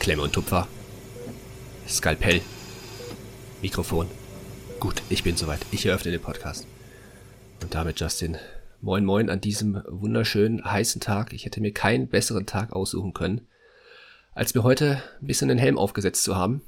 Klemme und Tupfer. Skalpell. Mikrofon. Gut, ich bin soweit. Ich eröffne den Podcast. Und damit, Justin, moin moin an diesem wunderschönen heißen Tag. Ich hätte mir keinen besseren Tag aussuchen können, als mir heute ein bisschen den Helm aufgesetzt zu haben.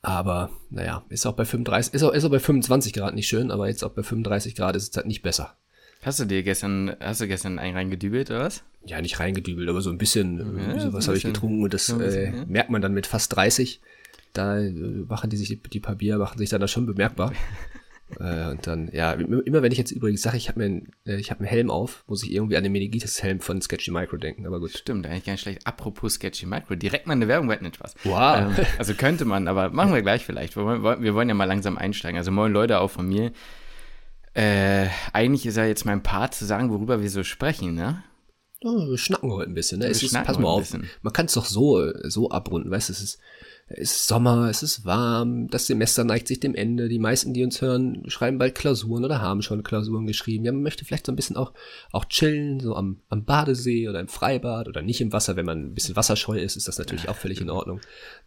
Aber naja, ist auch bei 35, ist auch, ist auch bei 25 Grad nicht schön, aber jetzt auch bei 35 Grad ist es halt nicht besser. Hast du dir gestern, hast du gestern einen reingedübelt oder was? Ja, nicht reingedübelt, aber so ein bisschen, Ja, so habe ich getrunken und das bisschen, äh, merkt man dann mit fast 30. Da äh, machen die sich, die, die paar Bier machen sich dann da schon bemerkbar. äh, und dann, ja, immer wenn ich jetzt übrigens sage, ich habe mir, einen, äh, ich habe einen Helm auf, muss ich irgendwie an den Meningitis-Helm von Sketchy Micro denken, aber gut. Stimmt, eigentlich gar nicht schlecht. Apropos Sketchy Micro, direkt mal eine Werbung, weit nicht was. Wow. Ähm, also könnte man, aber machen wir gleich vielleicht. Wir wollen, wir wollen ja mal langsam einsteigen. Also moin Leute auch von mir. Äh, eigentlich ist ja jetzt mein Part zu sagen, worüber wir so sprechen, ne? Oh, wir schnacken heute ein bisschen, ne? Es ist, pass mal auf, man kann es doch so, so abrunden, weißt du, es ist, es ist Sommer, es ist warm, das Semester neigt sich dem Ende, die meisten, die uns hören, schreiben bald Klausuren oder haben schon Klausuren geschrieben. Ja, man möchte vielleicht so ein bisschen auch, auch chillen, so am, am Badesee oder im Freibad oder nicht im Wasser, wenn man ein bisschen wasserscheu ist, ist das natürlich auch völlig in Ordnung.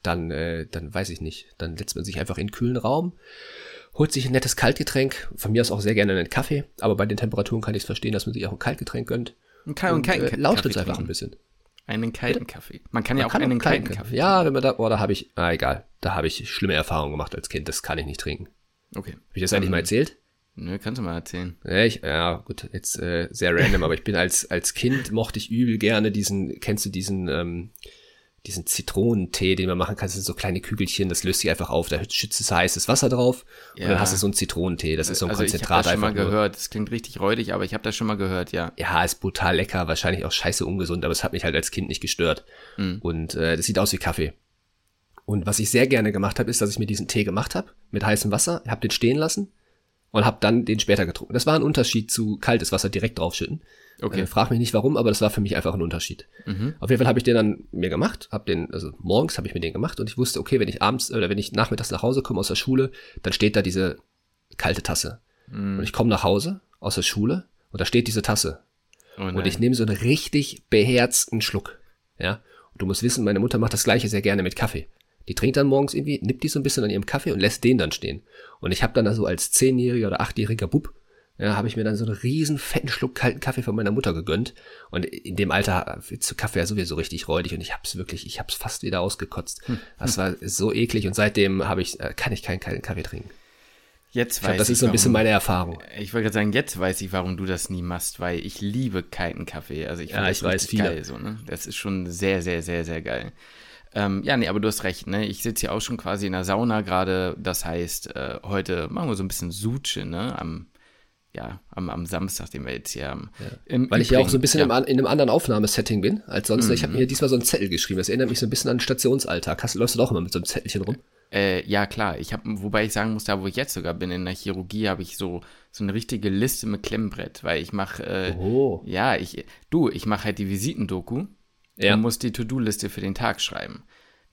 Dann, äh, dann weiß ich nicht, dann setzt man sich einfach in einen kühlen Raum, holt sich ein nettes Kaltgetränk, von mir aus auch sehr gerne einen Kaffee, aber bei den Temperaturen kann ich es verstehen, dass man sich auch ein Kaltgetränk gönnt. Und, kein, und keinen äh, Ka- lauscht Kaffee uns einfach trinken. ein bisschen. Einen kalten Kaffee. Man kann ja auch kann einen keinen kalten Kaffee. Ja, wenn man da, oh, da habe ich, ah, egal, da habe ich schlimme Erfahrungen gemacht als Kind, das kann ich nicht trinken. Okay. Habe ich das eigentlich mal erzählt? Nö, kannst du mal erzählen. Ja, ich, ja gut, jetzt äh, sehr random, aber ich bin als, als Kind mochte ich übel gerne diesen, kennst du diesen, ähm, diesen Zitronentee, den man machen kann, das sind so kleine Kügelchen, das löst sich einfach auf, da schützt es heißes Wasser drauf und Ja. dann hast du so einen Zitronentee, das ist so ein also ich habe Konzentrat das schon mal gehört. Das klingt richtig räudig, aber ich habe das schon mal gehört, ja. ja, ist brutal lecker, wahrscheinlich auch scheiße ungesund, aber es hat mich halt als Kind nicht gestört. Mhm. Und äh, das sieht aus wie Kaffee. Und was ich sehr gerne gemacht habe, ist, dass ich mir diesen Tee gemacht habe mit heißem Wasser, habe den stehen lassen und habe dann den später getrunken. Das war ein Unterschied zu kaltes Wasser direkt draufschütten. Okay. Mhm. Äh, frag mich nicht warum, aber das war für mich einfach ein Unterschied. Auf jeden Fall habe ich den dann mir gemacht, habe den also morgens habe ich mir den gemacht und ich wusste, okay, wenn ich abends oder wenn ich nachmittags nach Hause komme aus der Schule, dann steht da diese kalte Tasse. Mhm. Und ich komme nach Hause aus der Schule und da steht diese Tasse. Oh Und ich nehme so einen richtig beherzten Schluck. Ja. Und du musst wissen, meine Mutter macht das gleiche sehr gerne mit Kaffee. Die trinkt dann morgens irgendwie, nippt die so ein bisschen an ihrem Kaffee und lässt den dann stehen. Und ich habe dann also als zehnjähriger oder achtjähriger Bub, ja, habe ich mir dann so einen riesen fetten Schluck kalten Kaffee von meiner Mutter gegönnt. Und in dem Alter wird zu Kaffee ja sowieso richtig räudig und ich hab's wirklich, ich hab's fast wieder ausgekotzt. Hm. Das war so eklig und seitdem habe ich, äh, kann ich keinen kalten Kaffee trinken. Jetzt Ich glaub, weiß das ich, ist so ein bisschen meine Erfahrung. Ich wollte gerade sagen, jetzt weiß ich, warum du das nie machst, weil ich liebe kalten Kaffee. Also ich Ja, finde das ich weiß, viele. geil so, ne? Das ist schon sehr, sehr, sehr, sehr geil. Ähm, ja, nee, aber du hast recht, ne? Ich sitze hier auch schon quasi in der Sauna gerade. Das heißt, äh, heute machen wir so ein bisschen Suche, ne? Am, ja, am, am Samstag, den wir jetzt hier haben. Im Weil ich ja auch so ein bisschen ja. im, in einem anderen Aufnahmesetting bin als sonst. Ich habe mir diesmal so einen Zettel geschrieben. Das erinnert mich so ein bisschen an den Stationsalltag. Hast, läufst du doch immer mit so einem Zettelchen rum? Äh, ja, klar. Ich habe, wobei ich sagen muss, da wo ich jetzt sogar bin, in der Chirurgie, habe ich so, so eine richtige Liste mit Klemmbrett, weil ich mache, äh, Oh. ja, ich, du, ich mache halt die Visitendoku Ja. und muss die To-Do-Liste für den Tag schreiben.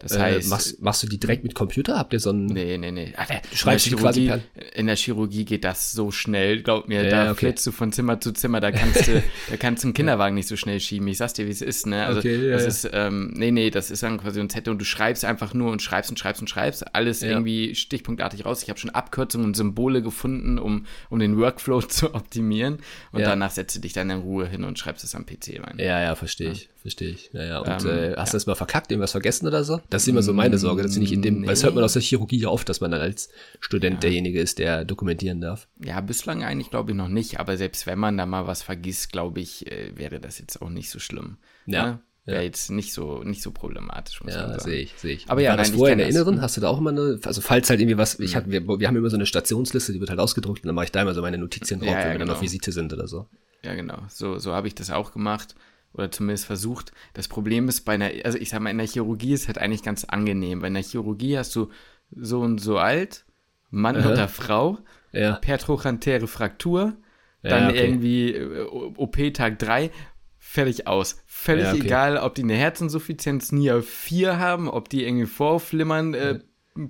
Das Äh, heißt, machst, machst du die direkt mit Computer? Habt ihr so einen. nee, nee, nee. Alter, schreibst in, der die quasi Chirurgie, in der Chirurgie geht das so schnell, glaub mir, Ja, da okay. flitzt du von Zimmer zu Zimmer, da kannst du, da kannst du einen Kinderwagen nicht so schnell schieben. Ich sag's dir, wie es ist, ne? Also, Okay, ja, das ja. ist, ähm, nee, nee, das ist dann quasi ein Zettel und du schreibst einfach nur und schreibst und schreibst und schreibst, alles irgendwie stichpunktartig raus. Ich habe schon Abkürzungen und Symbole gefunden, um, um den Workflow zu optimieren und danach setzt du dich dann in Ruhe hin und schreibst es am PC rein. Ja, ja, verstehe ich. Verstehe ich. Ja, ja. Und Ähm, äh, hast du das mal verkackt, irgendwas vergessen oder so? Das ist immer so meine Sorge, dass sie nicht in dem. Weil das hört man aus der Chirurgie ja oft, dass man dann als Student derjenige ist, der dokumentieren darf. Ja, bislang eigentlich glaube ich noch nicht, aber selbst wenn man da mal was vergisst, glaube ich, äh, wäre das jetzt auch nicht so schlimm. Ja, Ne? Wäre jetzt nicht so, nicht so problematisch, muss man Ja, sagen. sehe ich, sehe ich. Aber ja, War das nein, vorher in der. Inneren? Hast du da auch immer eine, also falls halt irgendwie was, ich hatte, wir, wir haben immer so eine Stationsliste, die wird halt ausgedruckt und dann mache ich da immer so meine Notizien drauf, Ja, ja, wenn wir dann genau. auf Visite sind oder so. Ja, genau. So, so habe ich das auch gemacht oder zumindest versucht. Das Problem ist bei einer, also ich sag mal, in der Chirurgie ist halt eigentlich ganz angenehm, weil in der Chirurgie hast du so und so alt, Mann Aha. oder Frau, Ja. pertrochantäre Fraktur, Ja, dann okay. irgendwie äh, OP-Tag 3, fertig aus. Völlig Ja, okay. egal, ob die eine Herzinsuffizienz NIA 4 haben, ob die irgendwie vorflimmern, äh,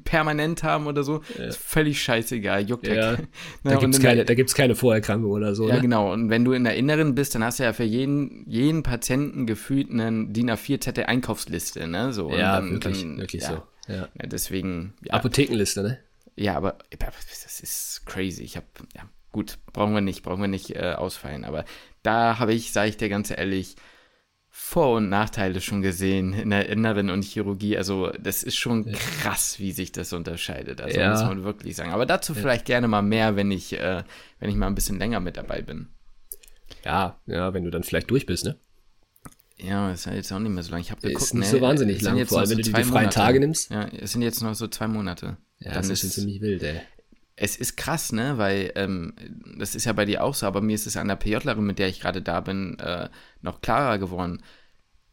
permanent haben oder so, ja. ist völlig scheißegal, juckt ja. ja. Da gibt's keine, da gibt's keine Vorerkrankung oder so. Ja, ne? genau. Und wenn du in der Inneren bist, dann hast du ja für jeden, jeden Patienten gefühlt einen DIN A4-Zettel Einkaufsliste, ne? So, ja, dann, wirklich, dann, wirklich so. Ja. deswegen. Apothekenliste, ne? Ja, aber das ist crazy. Ich habe, ja, gut, brauchen wir nicht, brauchen wir nicht äh, ausfallen. Aber da habe ich, sage ich dir ganz ehrlich, vor- und Nachteile schon gesehen in der Inneren und Chirurgie. Also das ist schon krass, wie sich das unterscheidet. Also ja. muss man wirklich sagen. Aber dazu vielleicht gerne mal mehr, wenn ich, äh, wenn ich mal ein bisschen länger mit dabei bin. Ja, ja, wenn du dann vielleicht durch bist, ne? Ja, ist ja jetzt auch nicht mehr so lange. Ich habe geguckt, ist nicht ne, so wahnsinnig lang, vor allem wenn du die freien Monate. Tage nimmst. Ja, es sind jetzt noch so zwei Monate. Ja, dann das ist schon ziemlich wild, ey es ist krass, ne, weil ähm, das ist ja bei dir auch so, aber mir ist es an der PJlerin, mit der ich gerade da bin, äh, noch klarer geworden.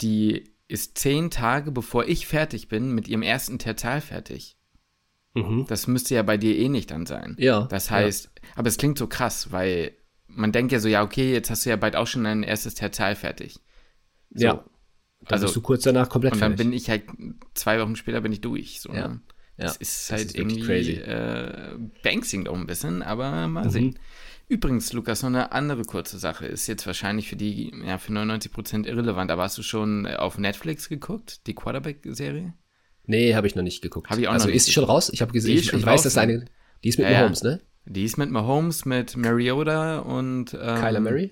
Die ist zehn Tage, bevor ich fertig bin, mit ihrem ersten Tertal fertig. Mhm. Das müsste ja bei dir eh nicht dann sein. Ja. Das heißt, ja. aber es klingt so krass, weil man denkt ja so, ja, okay, jetzt hast du ja bald auch schon dein erstes Tertal fertig. So. Ja. Dann also, bist du kurz danach komplett und fertig. Und dann bin ich halt, zwei Wochen später bin ich durch. So, ja. Ne? Ja, das ist halt ist irgendwie crazy. Äh, Banksing auch ein bisschen, aber mal mhm. sehen. Übrigens, Lukas, noch eine andere kurze Sache. Ist jetzt wahrscheinlich für die, ja, für 99% irrelevant, aber hast du schon auf Netflix geguckt, die Quarterback-Serie? Nee, habe ich noch nicht geguckt. Hab ich auch also noch ist sie schon raus? Ich habe gesehen, ich, ich weiß, dass eine, die ist mit ja, Mahomes, ne? Die ist mit Mahomes, mit Mariota und ähm, Kyler Murray?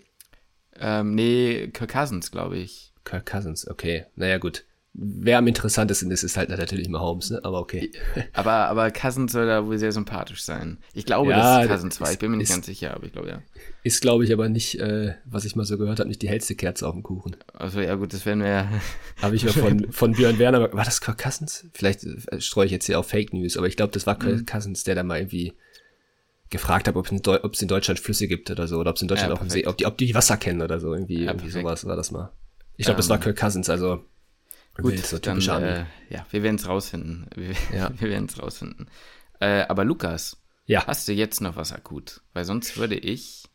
Ähm, nee, Kirk Cousins, glaube ich. Kirk Cousins, okay. Naja, gut wer am interessantesten ist, ist halt natürlich immer Holmes, ne? aber okay. Aber, aber Cousins soll da wohl sehr sympathisch sein. Ich glaube, ja, dass es Cousins war. Ich bin mir nicht ist, ganz sicher, aber ich glaube, ja. Ist, glaube ich, aber nicht, äh, was ich mal so gehört habe, nicht die hellste Kerze auf dem Kuchen. Also ja, gut, das werden wir ja. Habe ich ja von, von Björn Werner, war das Kirk Cousins? Vielleicht äh, streue ich jetzt hier auf Fake News, aber ich glaube, das war Kirk mhm. Cousins, der da mal irgendwie gefragt hat, ob es in, in, Deutschland Flüsse gibt oder so, oder ob es in Deutschland ja, auch See, ob die, ob die Wasser kennen oder so, irgendwie, ja, irgendwie sowas war das mal. Ich glaube, um, das war ähm, Kirk Cousins, also Gut, so dann, äh, ja, wir werden es rausfinden. Wir, ja. wir werden es rausfinden. Äh, aber Lukas, ja. hast du jetzt noch was akut? Weil sonst würde ich.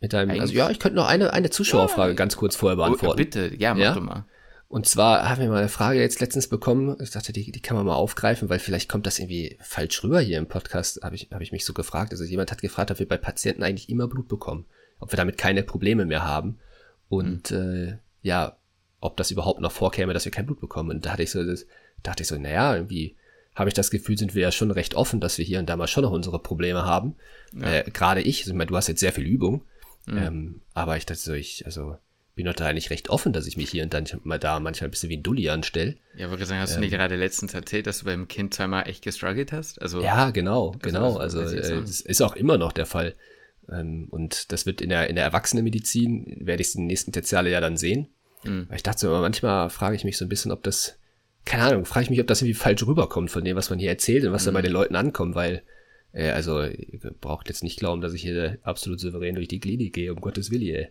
Mit deinem, also ja, ich könnte noch eine, eine Zuschauerfrage ja. ganz kurz vorher beantworten. Oh, bitte, ja, mach ja? du mal. Und zwar haben wir mal eine Frage jetzt letztens bekommen. Ich dachte, die, die kann man mal aufgreifen, weil vielleicht kommt das irgendwie falsch rüber hier im Podcast, habe ich, hab ich mich so gefragt. Also jemand hat gefragt, ob wir bei Patienten eigentlich immer Blut bekommen, ob wir damit keine Probleme mehr haben. Und mhm. äh, ja, ob das überhaupt noch vorkäme, dass wir kein Blut bekommen. Und da hatte ich so, das, dachte ich so, naja, irgendwie habe ich das Gefühl, sind wir ja schon recht offen, dass wir hier und da mal schon noch unsere Probleme haben. Ja. Äh, Gerade ich, also ich meine, du hast jetzt sehr viel Übung, mhm. ähm, aber ich dachte so, ich, also bin doch da eigentlich recht offen, dass ich mich hier und dann mal da manchmal ein bisschen wie ein Dulli anstelle. Ja, wollte sagen, hast ähm, du nicht gerade letztens erzählt, dass du beim Kind zweimal echt gestruggelt hast? Also, ja, genau, also, genau. Also, also äh, das ist auch immer noch der Fall. Ähm, und das wird in der, in der Erwachsenenmedizin, werde ich es in den nächsten Tertiale ja dann sehen. Mhm. Ich dachte so, manchmal frage ich mich so ein bisschen, ob das, keine Ahnung, frage ich mich, ob das irgendwie falsch rüberkommt von dem, was man hier erzählt und was mhm. da bei den Leuten ankommt, weil, äh, also, ihr braucht jetzt nicht glauben, dass ich hier absolut souverän durch die Klinik gehe, um Gottes Willi, ey.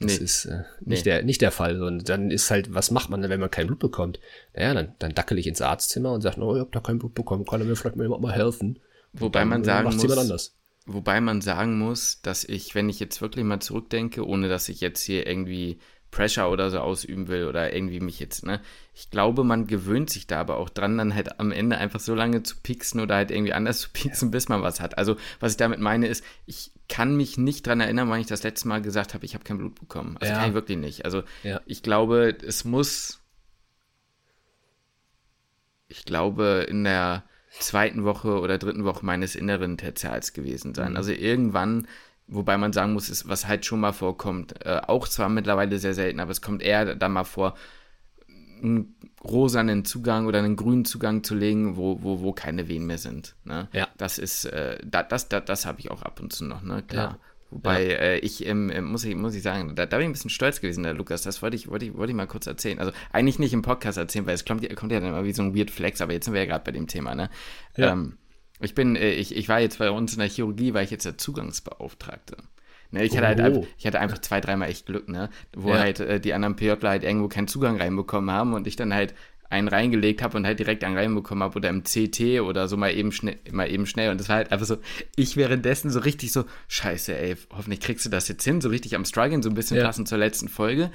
Das nee. ist äh, nicht, nee. der, nicht der Fall. Und dann ist halt, was macht man denn, wenn man kein Blut bekommt? Naja, dann, dann dackel ich ins Arztzimmer und sage, oh, ich hab da kein Blut bekommen, kann er mir vielleicht mal jemand mal helfen? Wobei dann, man äh, sagen muss, wobei man sagen muss, dass ich, wenn ich jetzt wirklich mal zurückdenke, ohne dass ich jetzt hier irgendwie Pressure oder so ausüben will oder irgendwie mich jetzt, ne? Ich glaube, man gewöhnt sich da aber auch dran, dann halt am Ende einfach so lange zu pixen oder halt irgendwie anders zu pixen, bis man was hat. Also, was ich damit meine, ist, ich kann mich nicht dran erinnern, wann ich das letzte Mal gesagt habe, ich habe kein Blut bekommen. Also ja. kann ich wirklich nicht. Also, ja. ich glaube, es muss. Ich glaube, in der zweiten Woche oder dritten Woche meines inneren Tertials gewesen sein. Mhm. Also irgendwann Wobei man sagen muss, ist, was halt schon mal vorkommt, äh, auch zwar mittlerweile sehr selten, aber es kommt eher dann mal vor, einen rosanen Zugang oder einen grünen Zugang zu legen, wo, wo, wo keine Wehen mehr sind. Ne? Ja. Das ist, äh, das, das, das, das habe ich auch ab und zu noch, ne? Klar. Ja. Wobei ja. äh, ich, ähm, muss ich, muss ich sagen, da, da bin ich ein bisschen stolz gewesen, der Lukas. Das wollte ich, wollte ich, wollte ich mal kurz erzählen. Also eigentlich nicht im Podcast erzählen, weil es kommt, kommt ja dann immer wie so ein Weird Flex, aber jetzt sind wir ja gerade bei dem Thema, ne? Ja. Ähm, ich bin, äh, ich, ich war jetzt bei uns in der Chirurgie, war ich jetzt der Zugangsbeauftragte. Ne, ich, hatte halt, oh. ich hatte einfach zwei, dreimal echt Glück, ne? Wo ja. halt äh, die anderen PJler halt irgendwo keinen Zugang reinbekommen haben und ich dann halt einen reingelegt habe und halt direkt einen reinbekommen habe oder im CT oder so mal eben schnell, mal eben schnell. Und das war halt einfach so, ich währenddessen so richtig so, scheiße, ey, hoffentlich kriegst du das jetzt hin, so richtig am struggeln, so ein bisschen ja. passend zur letzten Folge.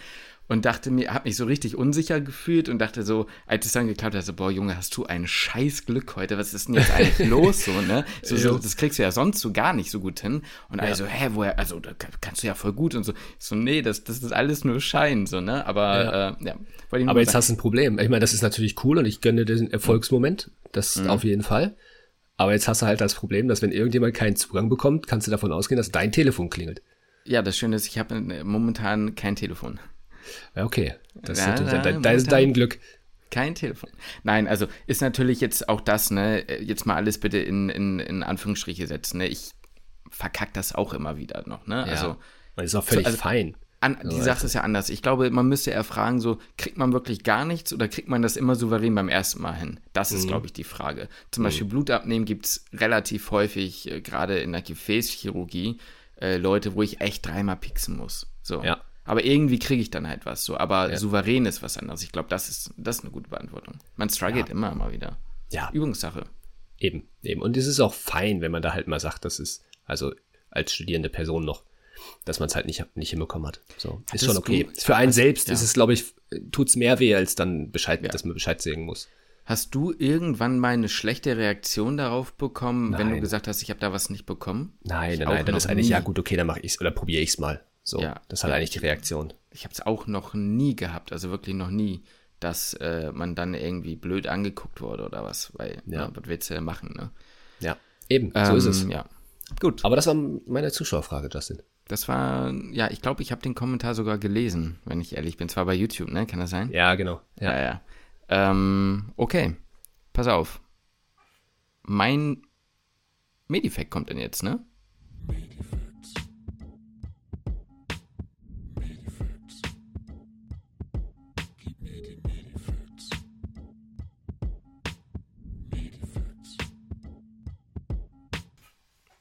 Und dachte mir, habe mich so richtig unsicher gefühlt und dachte so, als es dann geklappt hat, so, boah, Junge, hast du ein scheiß Glück heute, was ist denn jetzt eigentlich los, so, ne? So, so, das kriegst du ja sonst so gar nicht so gut hin. Und ja. also, hä, woher, also, da kannst du ja voll gut und so. So, nee, das, das ist alles nur Schein, so, ne? Aber, ja. Äh, ja Aber jetzt hast du ein Problem. Ich meine, das ist natürlich cool und ich gönne den Erfolgsmoment, das mhm. auf jeden Fall. Aber jetzt hast du halt das Problem, dass wenn irgendjemand keinen Zugang bekommt, kannst du davon ausgehen, dass dein Telefon klingelt. Ja, das Schöne ist, ich habe momentan kein Telefon. Ja, okay. Das ja, ist natürlich da, dein, dein Glück. Kein Telefon. Nein, also ist natürlich jetzt auch das, ne, jetzt mal alles bitte in, in, in Anführungsstriche setzen, ne? Ich verkack das auch immer wieder noch, ne? Ja, also. Das ist auch völlig also, fein. An, die also, Sache ist ja anders. Ich glaube, man müsste eher fragen, so, kriegt man wirklich gar nichts oder kriegt man das immer souverän beim ersten Mal hin? Das ist, mhm. glaube ich, die Frage. Zum mhm. Beispiel Blut abnehmen gibt es relativ häufig, äh, gerade in der Gefäßchirurgie, äh, Leute, wo ich echt dreimal pixen muss. So. Ja. Aber irgendwie kriege ich dann halt was so. Aber ja. souverän ist was anderes. Ich glaube, das ist, das ist eine gute Beantwortung. Man struggelt ja. immer mal wieder. Ja. Übungssache. Eben, eben. Und es ist auch fein, wenn man da halt mal sagt, das ist, also als studierende Person noch, dass man es halt nicht, nicht hinbekommen hat. So, ist schon okay. Du, Für einen selbst ja. ist es, glaube ich, tut's mehr weh, als dann Bescheid, dass man Bescheid sagen muss. Hast du irgendwann mal eine schlechte Reaktion darauf bekommen, nein. wenn du gesagt hast, ich habe da was nicht bekommen? Nein, ich nein, nein, dann ist eigentlich, nie. ja gut, okay, dann mache ich's oder probiere ich's mal. So, ja, das hat eigentlich die Reaktion. Ich habe es auch noch nie gehabt, also wirklich noch nie, dass äh, man dann irgendwie blöd angeguckt wurde oder was, weil, ja. ja was willst du denn machen, ne? Ja, eben, so ähm, ist es. Ja. Gut. Aber das war meine Zuschauerfrage, Justin. Das war, ja, ich glaube, ich habe den Kommentar sogar gelesen, wenn ich ehrlich bin. Zwar bei YouTube, ne? Kann das sein? Ja, genau. Ja, ja. ja. Ähm, okay, pass auf. Mein Medifact kommt denn jetzt, ne?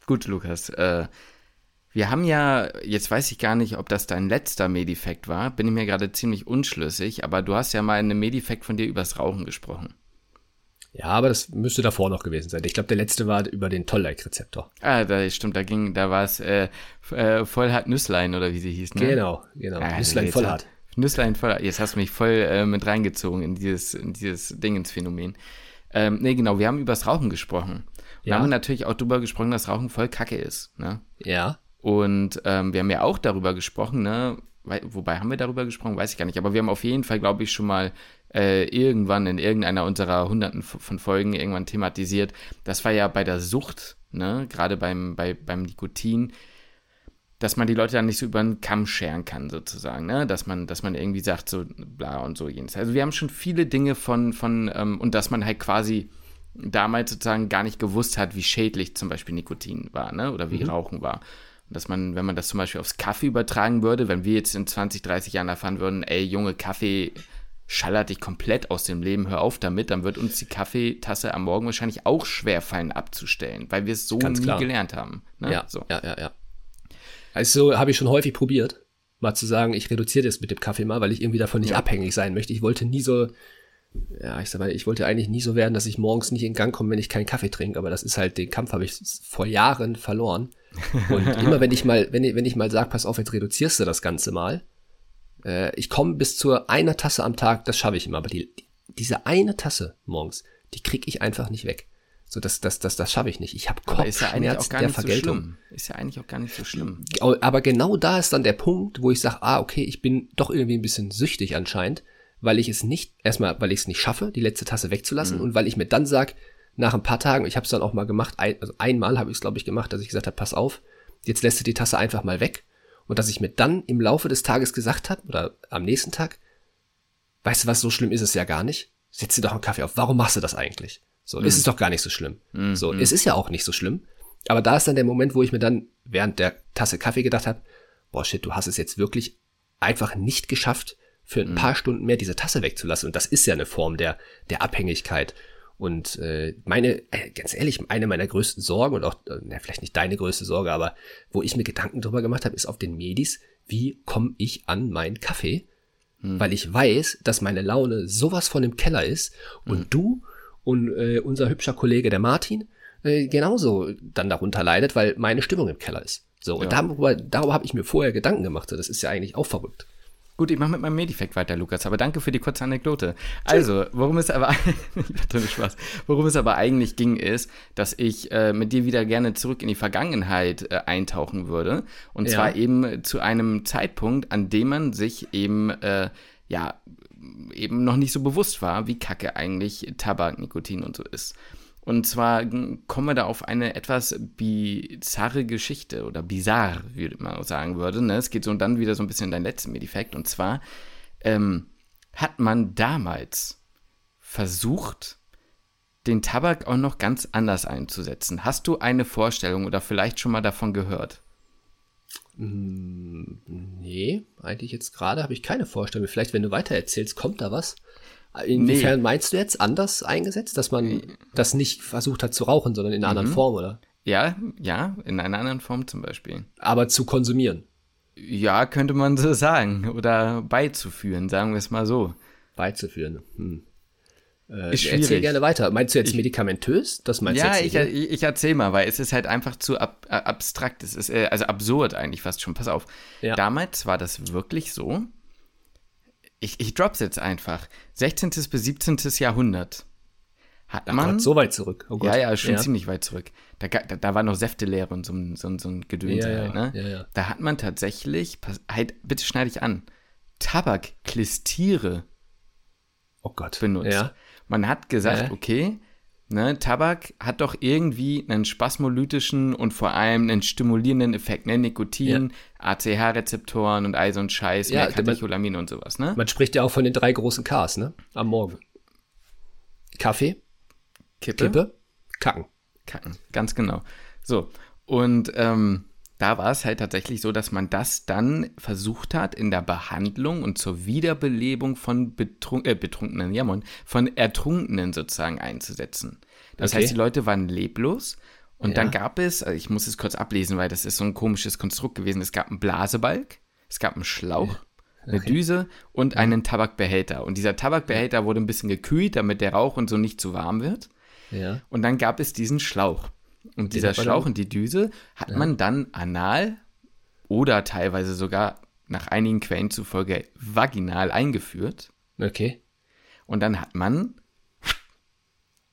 Gut, Lukas. Äh, wir haben ja, jetzt weiß ich gar nicht, ob das dein letzter Medifact war, bin ich mir gerade ziemlich unschlüssig, aber du hast ja mal in einem Medifact von dir übers Rauchen gesprochen. Ja, aber das müsste davor noch gewesen sein. Ich glaube, der letzte war über den Toll-Like-Rezeptor. Ah, da stimmt, da ging, da war es äh, äh, Vollhart Nüsslein oder wie sie hieß, ne? Genau, genau. Ah, Nüsslein Vollhart. Nüsslein Vollhart. Jetzt hast du mich voll äh, mit reingezogen in dieses, in dieses Dingensphänomen. Ähm, nee, genau, wir haben übers Rauchen gesprochen. Wir ja. haben natürlich auch darüber gesprochen, dass Rauchen voll Kacke ist. Ne? Ja. Und ähm, wir haben ja auch darüber gesprochen, ne? Wobei haben wir darüber gesprochen, weiß ich gar nicht. Aber wir haben auf jeden Fall, glaube ich, schon mal äh, irgendwann in irgendeiner unserer hunderten von Folgen irgendwann thematisiert. Das war ja bei der Sucht, ne? Gerade beim, bei, beim Nikotin, dass man die Leute dann nicht so über den Kamm scheren kann, sozusagen, ne? Dass man, dass man irgendwie sagt, so bla und so jenes. Also wir haben schon viele Dinge von, von, ähm, und dass man halt quasi damals sozusagen gar nicht gewusst hat, wie schädlich zum Beispiel Nikotin war, ne? Oder wie mhm. Rauchen war. Und dass man, wenn man das zum Beispiel aufs Kaffee übertragen würde, wenn wir jetzt in 20, 30 Jahren erfahren würden, ey, Junge, Kaffee schallert dich komplett aus dem Leben, hör auf damit, dann wird uns die Kaffeetasse am Morgen wahrscheinlich auch schwer fallen abzustellen, weil wir es so Ganz nie klar. gelernt haben. Ne? Ja, so. ja, ja, ja. Also habe ich schon häufig probiert, mal zu sagen, ich reduziere das mit dem Kaffee mal, weil ich irgendwie davon nicht ja. abhängig sein möchte. Ich wollte nie so ja, ich sag mal, ich wollte eigentlich nie so werden, dass ich morgens nicht in Gang komme, wenn ich keinen Kaffee trinke, aber das ist halt, den Kampf habe ich vor Jahren verloren. Und immer wenn ich mal, wenn ich, wenn ich mal sage, pass auf, jetzt reduzierst du das Ganze mal, äh, ich komme bis zur einer Tasse am Tag, das schaffe ich immer, aber die, diese eine Tasse morgens, die kriege ich einfach nicht weg. So, das, das, das, das schaffe ich nicht. Ich habe Kopfschmerz ja der Vergeltung. So ist ja eigentlich auch gar nicht so schlimm. Aber genau da ist dann der Punkt, wo ich sage, ah, okay, ich bin doch irgendwie ein bisschen süchtig anscheinend weil ich es nicht, erstmal, weil ich es nicht schaffe, die letzte Tasse wegzulassen mhm. und weil ich mir dann sag, nach ein paar Tagen, ich habe es dann auch mal gemacht, ein, also einmal habe ich es, glaube ich, gemacht, dass ich gesagt habe, pass auf, jetzt lässt du die Tasse einfach mal weg. Und dass ich mir dann im Laufe des Tages gesagt habe, oder am nächsten Tag, weißt du was, so schlimm ist es ja gar nicht. Setz dir doch einen Kaffee auf. Warum machst du das eigentlich? So, mhm. ist es doch gar nicht so schlimm. Mhm. So, es ist ja auch nicht so schlimm. Aber da ist dann der Moment, wo ich mir dann während der Tasse Kaffee gedacht habe, boah shit, du hast es jetzt wirklich einfach nicht geschafft, für ein mhm. paar Stunden mehr diese Tasse wegzulassen. Und das ist ja eine Form der, der Abhängigkeit. Und äh, meine, äh, ganz ehrlich, eine meiner größten Sorgen und auch, äh, vielleicht nicht deine größte Sorge, aber wo ich mir Gedanken drüber gemacht habe, ist auf den Medis, wie komme ich an meinen Kaffee? Mhm. Weil ich weiß, dass meine Laune sowas von im Keller ist und mhm. du und äh, unser hübscher Kollege, der Martin, äh, genauso dann darunter leidet, weil meine Stimmung im Keller ist. So, und ja. darüber, darüber habe ich mir vorher Gedanken gemacht. So, das ist ja eigentlich auch verrückt. Gut, ich mache mit meinem Medifekt weiter, Lukas, aber danke für die kurze Anekdote. Also, worum es aber, Spaß, worum es aber eigentlich ging, ist, dass ich äh, mit dir wieder gerne zurück in die Vergangenheit äh, eintauchen würde. Und ja. zwar eben zu einem Zeitpunkt, an dem man sich eben, äh, ja, eben noch nicht so bewusst war, wie kacke eigentlich Tabak, Nikotin und so ist. Und zwar kommen wir da auf eine etwas bizarre Geschichte oder bizarr, wie man auch sagen würde. Ne? Es geht so und dann wieder so ein bisschen in dein letzten Medifekt. Und zwar ähm, hat man damals versucht, den Tabak auch noch ganz anders einzusetzen. Hast du eine Vorstellung oder vielleicht schon mal davon gehört? Hm, nee, eigentlich jetzt gerade habe ich keine Vorstellung. Vielleicht, wenn du weiter erzählst, kommt da was. Inwiefern nee. meinst du jetzt anders eingesetzt, dass man das nicht versucht hat zu rauchen, sondern in einer mhm. anderen Form, oder? Ja, ja, in einer anderen Form zum Beispiel. Aber zu konsumieren. Ja, könnte man so sagen. Oder beizuführen, sagen wir es mal so. Beizuführen. Hm. Äh, ist erzähl gerne weiter. Meinst du jetzt ich, medikamentös? Das meinst ja, du jetzt ich, ich, ich erzähl mal, weil es ist halt einfach zu ab, abstrakt. Es ist äh, also absurd eigentlich fast schon. Pass auf. Ja. Damals war das wirklich so, ich, ich drop's jetzt einfach. 16. bis 17. Jahrhundert hat man. Gott, so weit zurück. Oh Gott. Ja, ja, schon ja. ziemlich weit zurück. Da, da, da war noch Säftelehre und so, so, so ein Gedöns ja, halt, ne? Ja. Da hat man tatsächlich, halt, bitte schneide ich an, Tabakklistiere oh Gott. benutzt. Ja. Man hat gesagt, okay, Ne, Tabak hat doch irgendwie einen spasmolytischen und vor allem einen stimulierenden Effekt, ne? Nikotin, ja. ACH-Rezeptoren und all so ein Scheiß, ja, Katecholamin und sowas, ne? Man spricht ja auch von den drei großen Ks, ne? Am Morgen. Kaffee, Kippe, Kippe Kacken. Kacken, ganz genau. So, und ähm, da war es halt tatsächlich so, dass man das dann versucht hat, in der Behandlung und zur Wiederbelebung von Betrunk äh, Betrunkenen, ja, man, von Ertrunkenen sozusagen einzusetzen. Das okay. heißt, die Leute waren leblos und ja. dann gab es, also ich muss es kurz ablesen, weil das ist so ein komisches Konstrukt gewesen. Es gab einen Blasebalg, es gab einen Schlauch, okay. eine Düse und ja. einen Tabakbehälter. Und dieser Tabakbehälter wurde ein bisschen gekühlt, damit der Rauch und so nicht zu warm wird. Ja. Und dann gab es diesen Schlauch. Und dieser Schlauch und die Düse hat ja. man dann anal oder teilweise sogar nach einigen Quellen zufolge vaginal eingeführt. Okay. Und dann hat man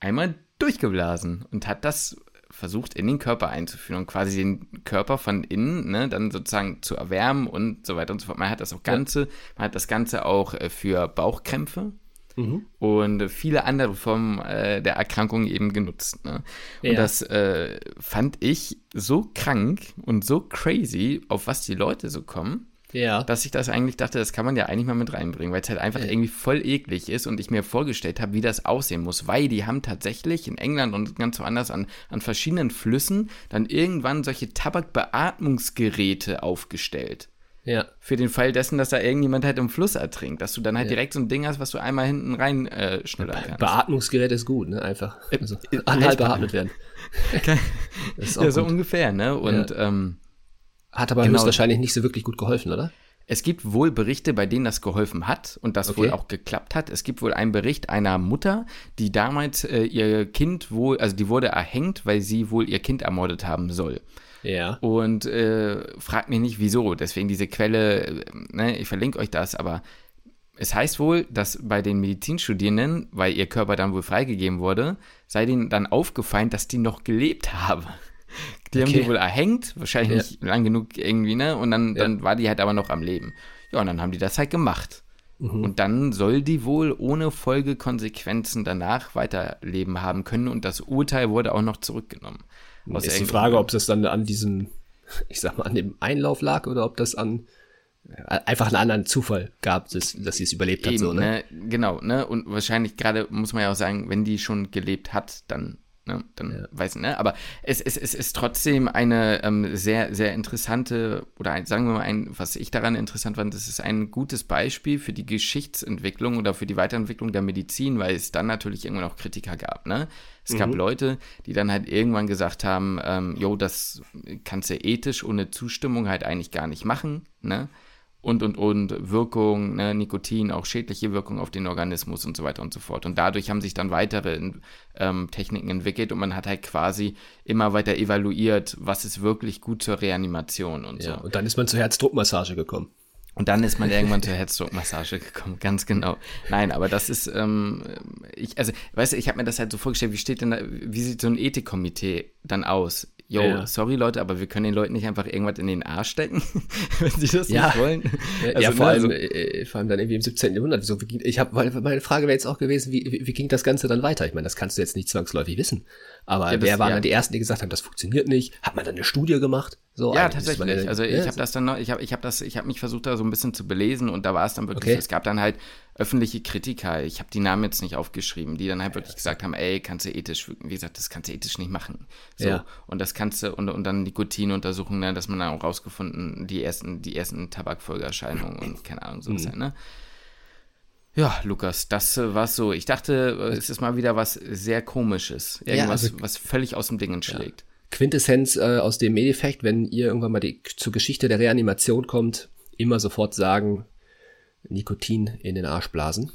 einmal durchgeblasen und hat das versucht in den Körper einzuführen und quasi den Körper von innen ne, dann sozusagen zu erwärmen und so weiter und so fort. Man hat das auch Ganze, ja. man hat das Ganze auch äh, für Bauchkrämpfe Mhm. und viele andere Formen äh, der Erkrankung eben genutzt. Ne? Und ja. das äh, fand ich so krank und so crazy, auf was die Leute so kommen. Ja. Dass ich das eigentlich dachte, das kann man ja eigentlich mal mit reinbringen, weil es halt einfach ja. irgendwie voll eklig ist und ich mir vorgestellt habe, wie das aussehen muss, weil die haben tatsächlich in England und ganz woanders an, an verschiedenen Flüssen dann irgendwann solche Tabakbeatmungsgeräte aufgestellt. Ja. Für den Fall dessen, dass da irgendjemand halt im Fluss ertrinkt, dass du dann halt ja. direkt so ein Ding hast, was du einmal hinten rein äh, schnullern kannst. Beatmungsgerät ist gut, ne? Einfach. Äh, also, äh, anhalt beatmet werden. ja, so gut. ungefähr, ne? Und ja. ähm, hat aber genau. höchstwahrscheinlich nicht so wirklich gut geholfen, oder? Es gibt wohl Berichte, bei denen das geholfen hat und das okay. wohl auch geklappt hat. Es gibt wohl einen Bericht einer Mutter, die damals äh, ihr Kind wohl, also die wurde erhängt, weil sie wohl ihr Kind ermordet haben soll. Ja. Und äh, fragt mich nicht, wieso. Deswegen diese Quelle, ne, ich verlinke euch das, aber es heißt wohl, dass bei den Medizinstudierenden, weil ihr Körper dann wohl freigegeben wurde, sei denen dann aufgefallen, dass die noch gelebt haben. Die okay. haben die wohl erhängt, wahrscheinlich ja. nicht lang genug irgendwie, ne? Und dann, ja. dann war die halt aber noch am Leben. Ja, und dann haben die das halt gemacht. Mhm. Und dann soll die wohl ohne Folgekonsequenzen danach weiterleben haben können und das Urteil wurde auch noch zurückgenommen. Ist die Frage, ob es dann an diesem, ich sag mal, an dem Einlauf lag oder ob das an äh, einfach einen anderen Zufall gab, dass, dass sie es überlebt Eben, hat. So, ne? ne? Genau, ne? Und wahrscheinlich gerade muss man ja auch sagen, wenn die schon gelebt hat, dann Ne? Dann ja. weiß ich, ne? Aber es, es, es ist trotzdem eine ähm, sehr, sehr interessante, oder ein, sagen wir mal, ein, was ich daran interessant fand, das ist ein gutes Beispiel für die Geschichtsentwicklung oder für die Weiterentwicklung der Medizin, weil es dann natürlich irgendwann auch Kritiker gab, ne? Es mhm. gab Leute, die dann halt irgendwann gesagt haben, ähm, jo, das kannst du ethisch ohne Zustimmung halt eigentlich gar nicht machen, ne? Und, und, und Wirkung, ne, Nikotin, auch schädliche Wirkung auf den Organismus und so weiter und so fort. Und dadurch haben sich dann weitere ähm, Techniken entwickelt und man hat halt quasi immer weiter evaluiert, was ist wirklich gut zur Reanimation und ja, so. Und dann ist man zur Herzdruckmassage gekommen. Und dann ist man irgendwann zur Herzdruckmassage gekommen, ganz genau. Nein, aber das ist, ähm, ich, also, weißt du, ich habe mir das halt so vorgestellt, wie steht denn da, wie sieht so ein Ethikkomitee dann aus? Yo, ja. sorry Leute, aber wir können den Leuten nicht einfach irgendwas in den Arsch stecken, wenn sie das ja. nicht wollen. Also, ja, vor, ne, allem, also, äh, vor allem dann irgendwie im 17. Jahrhundert. So, ich habe meine Frage wäre jetzt auch gewesen, wie, wie, wie ging das Ganze dann weiter? Ich meine, das kannst du jetzt nicht zwangsläufig wissen. Aber ja, das, wer waren dann die ersten, die gesagt haben, das funktioniert nicht? Hat man dann eine Studie gemacht? So, ja, tatsächlich. Eine, also ich habe das dann noch, ich habe ich hab das, ich habe mich versucht da so ein bisschen zu belesen und da war es dann wirklich, okay. es gab dann halt öffentliche Kritiker, ich habe die Namen jetzt nicht aufgeschrieben, die dann halt wirklich gesagt haben, ey, kannst du ethisch, wie gesagt, das kannst du ethisch nicht machen. So, ja. und das kannst du, und, und dann Nikotinuntersuchungen, ne, dass man dann auch rausgefunden, die ersten, die ersten Tabakfolgeerscheinungen und keine Ahnung, so mhm. ne? Ja, Lukas, das äh, war so. Ich dachte, äh, es ist mal wieder was sehr Komisches. Irgendwas, ja, also, was völlig aus dem Ding schlägt. Ja. Quintessenz äh, aus dem Medeffekt, wenn ihr irgendwann mal die, zur Geschichte der Reanimation kommt, immer sofort sagen, Nikotin in den Arsch blasen.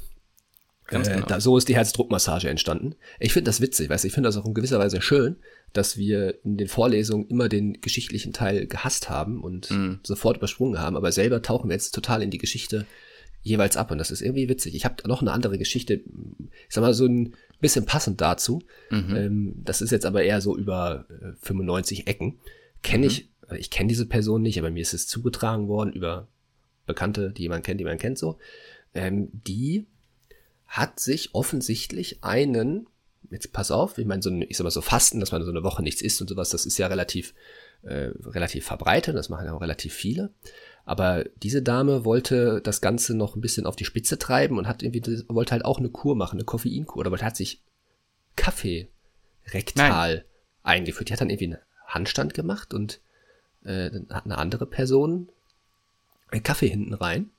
Ganz äh, genau. da, so ist die Herzdruckmassage entstanden. Ich finde das witzig, weißt ich finde das auch in gewisser Weise schön, dass wir in den Vorlesungen immer den geschichtlichen Teil gehasst haben und mm. sofort übersprungen haben, aber selber tauchen wir jetzt total in die Geschichte jeweils ab und das ist irgendwie witzig. Ich habe noch eine andere Geschichte, ich sag mal so ein bisschen passend dazu. Mhm. Ähm, das ist jetzt aber eher so über äh, 95 Ecken. Kenne mhm. ich, ich kenne diese Person nicht, aber mir ist es zugetragen worden über Bekannte, die man kennt, die man kennt so. Ähm, die hat sich offensichtlich einen, jetzt pass auf, ich meine, so ein, ich sag mal so Fasten, dass man so eine Woche nichts isst und sowas, das ist ja relativ, äh, relativ verbreitet, das machen ja auch relativ viele. Aber diese Dame wollte das Ganze noch ein bisschen auf die Spitze treiben und hat irgendwie, wollte halt auch eine Kur machen, eine Koffeinkur, aber hat sich Kaffee rektal Nein. eingeführt. Die hat dann irgendwie einen Handstand gemacht und äh, dann hat eine andere Person Kaffee hinten rein.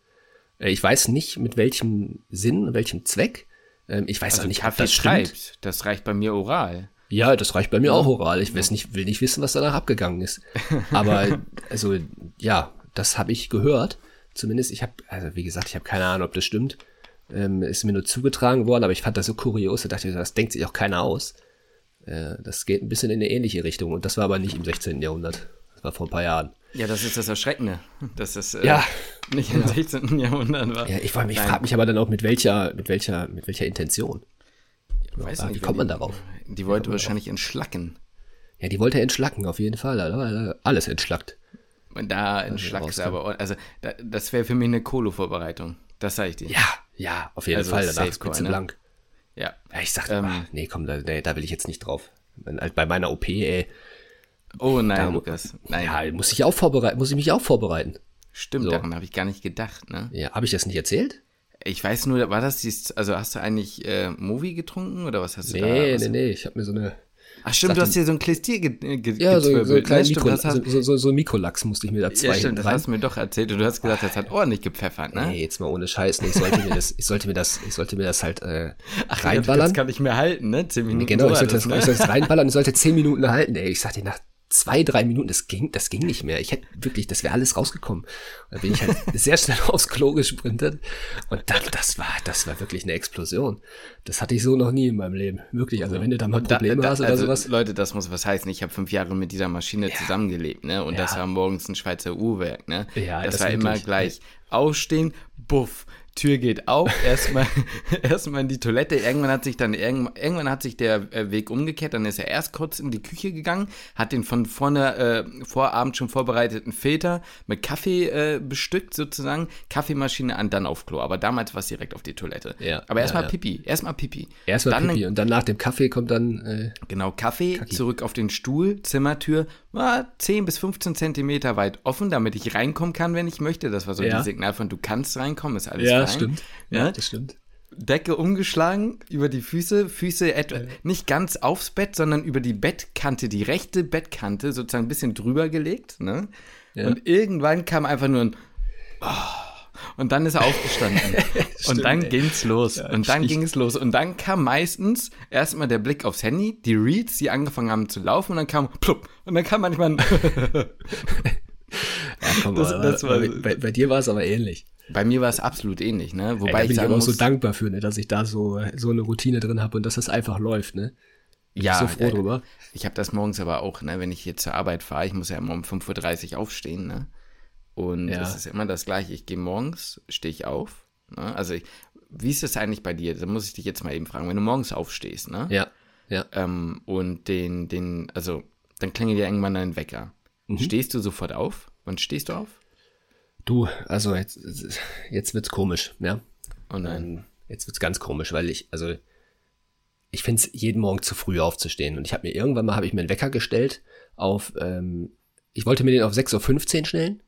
Äh, ich weiß nicht, mit welchem Sinn, welchem Zweck. Ähm, ich weiß also auch nicht, Kaffee das stimmt. Das reicht bei mir oral. Ja, das reicht bei mir auch oral. Ich weiß nicht, will nicht wissen, was danach abgegangen ist. Aber also ja, das habe ich gehört. Zumindest, ich habe, also wie gesagt, ich habe keine Ahnung, ob das stimmt. Ähm, ist mir nur zugetragen worden, aber ich fand das so kurios, da dachte ich, das denkt sich auch keiner aus. Äh, das geht ein bisschen in eine ähnliche Richtung und das war aber nicht im 16. Jahrhundert. War vor ein paar Jahren. Ja, das ist das Erschreckende, dass das äh, ja, nicht im ja. 16. Jahrhundert war. Ja, ich, ich frage mich aber dann auch, mit welcher, mit welcher, mit welcher Intention. Weiß ja, nicht, wie kommt man darauf? Die wollte wahrscheinlich entschlacken. Ja, die wollte entschlacken, auf jeden Fall. Alles entschlackt. Und da entschlackt aber, also da, das wäre für mich eine Kolo-Vorbereitung. Das sage ich dir. Ja, ja, auf jeden also Fall. Danach ist ne? blank. Ja. ja ich sagte, ähm, ach, nee, komm, da, nee, da will ich jetzt nicht drauf. Bei meiner OP, ey. Oh nein, da, Lukas. Nein. Ja, muss ich auch vorbereiten, muss ich mich auch vorbereiten. Stimmt, so. daran habe ich gar nicht gedacht, ne? Ja, habe ich das nicht erzählt? Ich weiß nur, war das dies, also hast du eigentlich äh, Movie getrunken oder was hast du nee, da? Nee, nee, nee, ich habe mir so eine Ach stimmt, du hast hier so ein Klistier ge ge Ja, so, so, ein kleines Mikro, hast, so, so, so, Mikrolachs musste ich mir da zwei Ja, stimmt, das hast du mir doch erzählt und du hast gesagt, das hat ordentlich gepfeffert, ne? Nee, jetzt mal ohne Scheiß, nee, ich sollte mir das, ich sollte mir das, ich sollte mir das halt äh, Ach, reinballern. das kann ich mir halten, ne? Zehn Minuten. Genau, ich sollte, das, ne? ich sollte das reinballern, ich sollte zehn Minuten halten, ey. Ich sag dir nach zwei, drei Minuten, das ging, das ging nicht mehr. Ich hätte wirklich, das wäre alles rausgekommen. Da bin ich halt sehr schnell aufs Klo gesprintet. Und dann, das war, das war wirklich eine Explosion. Das hatte ich so noch nie in meinem Leben. Wirklich. Also wenn du da mal Probleme da, da, hast oder also, sowas. Leute, das muss was heißen. Ich habe fünf Jahre mit dieser Maschine ja. zusammengelebt, ne? Und ja. das war morgens ein Schweizer Uhrwerk, ne? Ja, das, das war wirklich, immer gleich. Aufstehen, buff, Tür geht auf, erstmal erstmal in die Toilette. Irgendwann hat sich dann irgendwann, hat sich der äh, Weg umgekehrt. Dann ist er erst kurz in die Küche gegangen, hat den von vorne äh, Vorabend schon vorbereiteten Filter mit Kaffee äh, bestückt sozusagen, Kaffeemaschine an, dann auf Klo. Aber damals war es direkt auf die Toilette. Ja, Aber erstmal ja, ja. Pipi, erstmal Pipi. Erstmal Pipi und dann nach dem Kaffee kommt dann äh, genau Kaffee Kaki. zurück auf den Stuhl, Zimmertür, war 10 bis 15 Zentimeter weit offen, damit ich reinkommen kann, wenn ich möchte. Das war so ja. das Signal von du kannst reinkommen, ist alles ja, stimmt. Ja, das stimmt. Decke umgeschlagen über die Füße, Füße etwa ja. nicht ganz aufs Bett, sondern über die Bettkante, die rechte Bettkante sozusagen ein bisschen drüber gelegt. Ne? Ja. Und irgendwann kam einfach nur ein oh, und dann ist er aufgestanden. und dann ging es los. Ja, und dann ging es los. Und dann kam meistens erstmal der Blick aufs Handy, die Reads, die angefangen haben zu laufen, und dann kam plupp. Und dann kam manchmal ein ja, komm, das, das war, bei, bei, dir war es aber ähnlich. Bei mir war es absolut ähnlich, ne? Wobei ja, ich bin ich aber auch so dankbar für, ne, dass ich da so, so eine Routine drin habe und dass das einfach läuft, ne? Ich ja, so froh drüber. Ich habe das morgens aber auch, ne, wenn ich hier zur Arbeit fahre, ich muss ja immer um 5.30 Uhr aufstehen, ne? Und Ja. es ist immer das Gleiche. Ich gehe morgens, stehe ich auf. Ne? Also, ich, wie ist das eigentlich bei dir? Da muss ich dich jetzt mal eben fragen. Wenn du morgens aufstehst, ne? Ja, ja. Ähm, und den, den, also, dann klingelt ja irgendwann dein Wecker. Mhm. Stehst du sofort auf? Wann stehst du auf? Du, also jetzt, jetzt wird's komisch, ja. Oh nein. Ähm, jetzt wird's ganz komisch, weil ich, also ich find's jeden Morgen zu früh aufzustehen. Und ich habe mir irgendwann mal, habe ich mir einen Wecker gestellt auf, ähm, ich wollte mir den auf 6.15 Uhr stellen,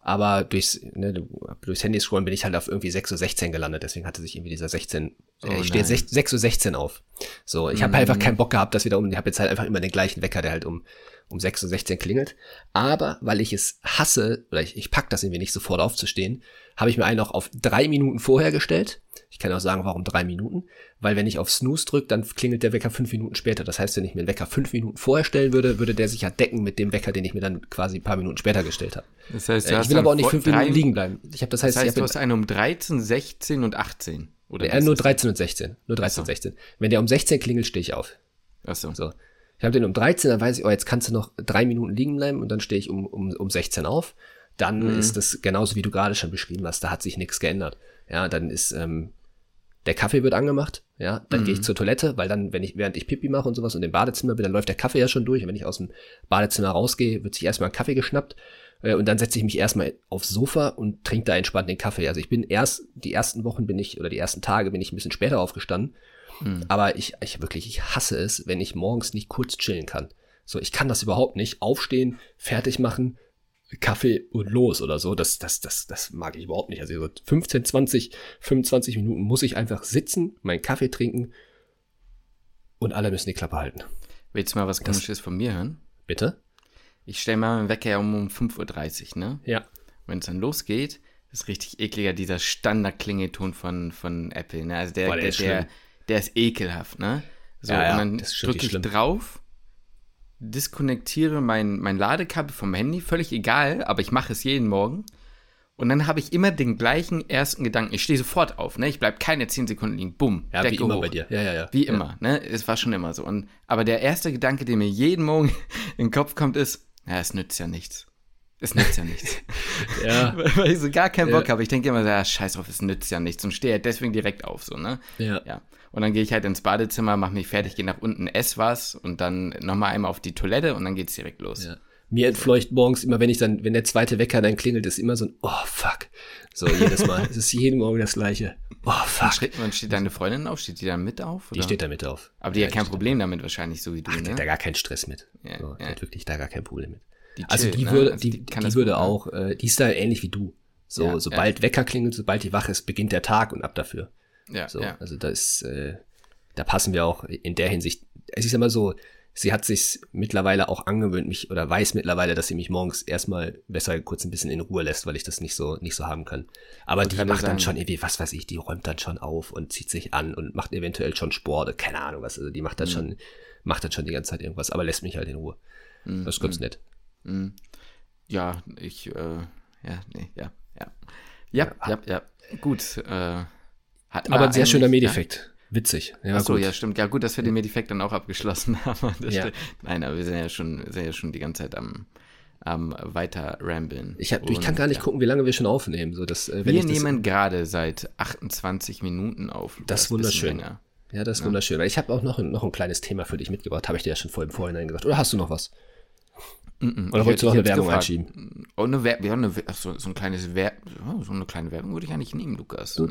aber durchs, ne, durchs Handy scrollen bin ich halt auf irgendwie 6.16 Uhr gelandet. Deswegen hatte sich irgendwie dieser 16, Oh äh, ich stehe nein. jetzt 6.16 Uhr auf. So, ich habe einfach keinen Bock gehabt, dass wir da um, ich habe jetzt halt einfach immer den gleichen Wecker, der halt um, um 6.16 Uhr klingelt. Aber weil ich es hasse, oder ich, ich pack das irgendwie nicht sofort aufzustehen, habe ich mir einen auch auf drei Minuten vorher gestellt. Ich kann auch sagen, warum drei Minuten. Weil wenn ich auf Snooze drücke, dann klingelt der Wecker fünf Minuten später. Das heißt, wenn ich mir den Wecker fünf Minuten vorher stellen würde, würde der sich ja decken mit dem Wecker, den ich mir dann quasi ein paar Minuten später gestellt habe. Das heißt, Äh, ich will aber auch nicht fünf Minuten liegen bleiben. Ich habe das heißt, Das heißt, ich du hab hast einen um 13, 16 und 18. Oder ja, nur 13 und 16. Nur 13 und 16. Wenn der um 16 klingelt, stehe ich auf. Achso. So. Ich habe den um 13, dann weiß ich, oh, jetzt kannst du noch drei Minuten liegen bleiben und dann stehe ich um, um, um 16 auf. Dann ist das genauso, wie du gerade schon beschrieben hast, da hat sich nichts geändert. Ja, dann ist, ähm, der Kaffee wird angemacht, ja, dann gehe ich zur Toilette, weil dann, wenn ich, während ich Pipi mache und sowas und im Badezimmer bin, dann läuft der Kaffee ja schon durch. Und wenn ich aus dem Badezimmer rausgehe, wird sich erstmal ein Kaffee geschnappt. äh, Und dann setze ich mich erstmal aufs Sofa und trinke da entspannt den Kaffee. Also ich bin erst, die ersten Wochen bin ich, oder die ersten Tage bin ich ein bisschen später aufgestanden. Aber ich, ich wirklich, ich hasse es, wenn ich morgens nicht kurz chillen kann. So, ich kann das überhaupt nicht. Aufstehen, fertig machen, Kaffee und los oder so. Das, das, das, das mag ich überhaupt nicht. Also so 15, 20, 25 Minuten muss ich einfach sitzen, meinen Kaffee trinken und alle müssen die Klappe halten. Willst du mal was Komisches von mir hören? Bitte? Ich stelle mal meinen Wecker um, um 5.30 Uhr, ne? Ja. Wenn es dann losgeht, ist richtig ekliger dieser Standard-Klingelton von, von Apple, ne? Also der, Boah, der der, ist der. Der ist ekelhaft, ne? So, Ja, ja, und dann drücke ich schlimm. drauf, diskonnektiere mein, mein Ladekabel vom Handy, völlig egal, aber ich mache es jeden Morgen. Und dann habe ich immer den gleichen ersten Gedanken. Ich stehe sofort auf, ne? Ich bleibe keine 10 Sekunden liegen. Bumm. Ja, wie Decke immer hoch. bei dir. Ja, ja, ja. Wie ja. immer, ne? Es war schon immer so. Und, aber der erste Gedanke, der mir jeden Morgen in den Kopf kommt, ist, ja, es nützt ja nichts. Es nützt ja nichts. Ja, Weil ich so gar keinen Bock Ja. habe. Ich denke immer, so, ja, scheiß drauf, es nützt ja nichts. Und stehe halt deswegen direkt auf, so, ne? ja. Ja. Und dann gehe ich halt ins Badezimmer, mache mich fertig, gehe nach unten, ess was und dann nochmal einmal auf die Toilette und dann geht's direkt los. Ja. Mir entfleucht morgens immer, wenn ich dann, wenn der zweite Wecker dann klingelt, ist immer so ein, oh fuck. So jedes Mal. es ist jeden Morgen das gleiche. Oh fuck. steht, steht deine Freundin auf? Steht die dann mit auf? Die oder? steht da mit auf. Aber die hat kein Problem damit wahrscheinlich, so wie du, Die ne? hat da gar keinen Stress mit. Ja, so, die ja. hat wirklich da gar kein Problem mit. Die Also chillt, die ne? würde, Also die, die die, würde gut, ne? auch, äh, die ist da ähnlich wie du. So, Ja, sobald Wecker klingelt, sobald die wach ist, beginnt der Tag und ab dafür. Ja, So, ja. also da ist, äh, da passen wir auch in der Hinsicht. Es ist immer so, sie hat sich mittlerweile auch angewöhnt, mich oder weiß mittlerweile, dass sie mich morgens erstmal besser kurz ein bisschen in Ruhe lässt, weil ich das nicht so nicht so haben kann. Aber die gerade macht dann schon irgendwie, was weiß ich, die räumt dann schon auf und zieht sich an und macht eventuell schon Sport, keine Ahnung was. Also die macht dann Mhm. schon, macht dann schon die ganze Zeit irgendwas, aber lässt mich halt in Ruhe. Mhm. Das ist ganz nett. Ja, ich, äh, ja, nee, ja, ja. Ja, ja, ja. Gut, äh, hat Aber ein sehr schöner Medeffekt. Witzig. Ja, Ja. Achso, ja, stimmt. Ja, gut, dass wir den Medifekt dann auch abgeschlossen haben. Ja. Nein, aber wir sind ja schon, sind ja schon die ganze Zeit am, am weiter rambeln. Ich, hab, ich kann gar nicht ja. gucken, wie lange wir schon aufnehmen. So, dass, äh, Wir das, nehmen gerade seit 28 Minuten auf. Lukas, Das ist wunderschön. Ja, das ist wunderschön. Weil ich habe auch noch, ein- noch ein kleines Thema für dich mitgebracht. Habe ich dir ja schon vor im Vorhinein gesagt. Oder hast du noch was? Oder Ich wolltest du noch eine Werbung hätte einschieben? Oh, eine Werbung, ja, eine, Wer- ach so, so ein kleines Wer oh, so eine kleine Werbung würde ich eigentlich nehmen, Lukas. Ne?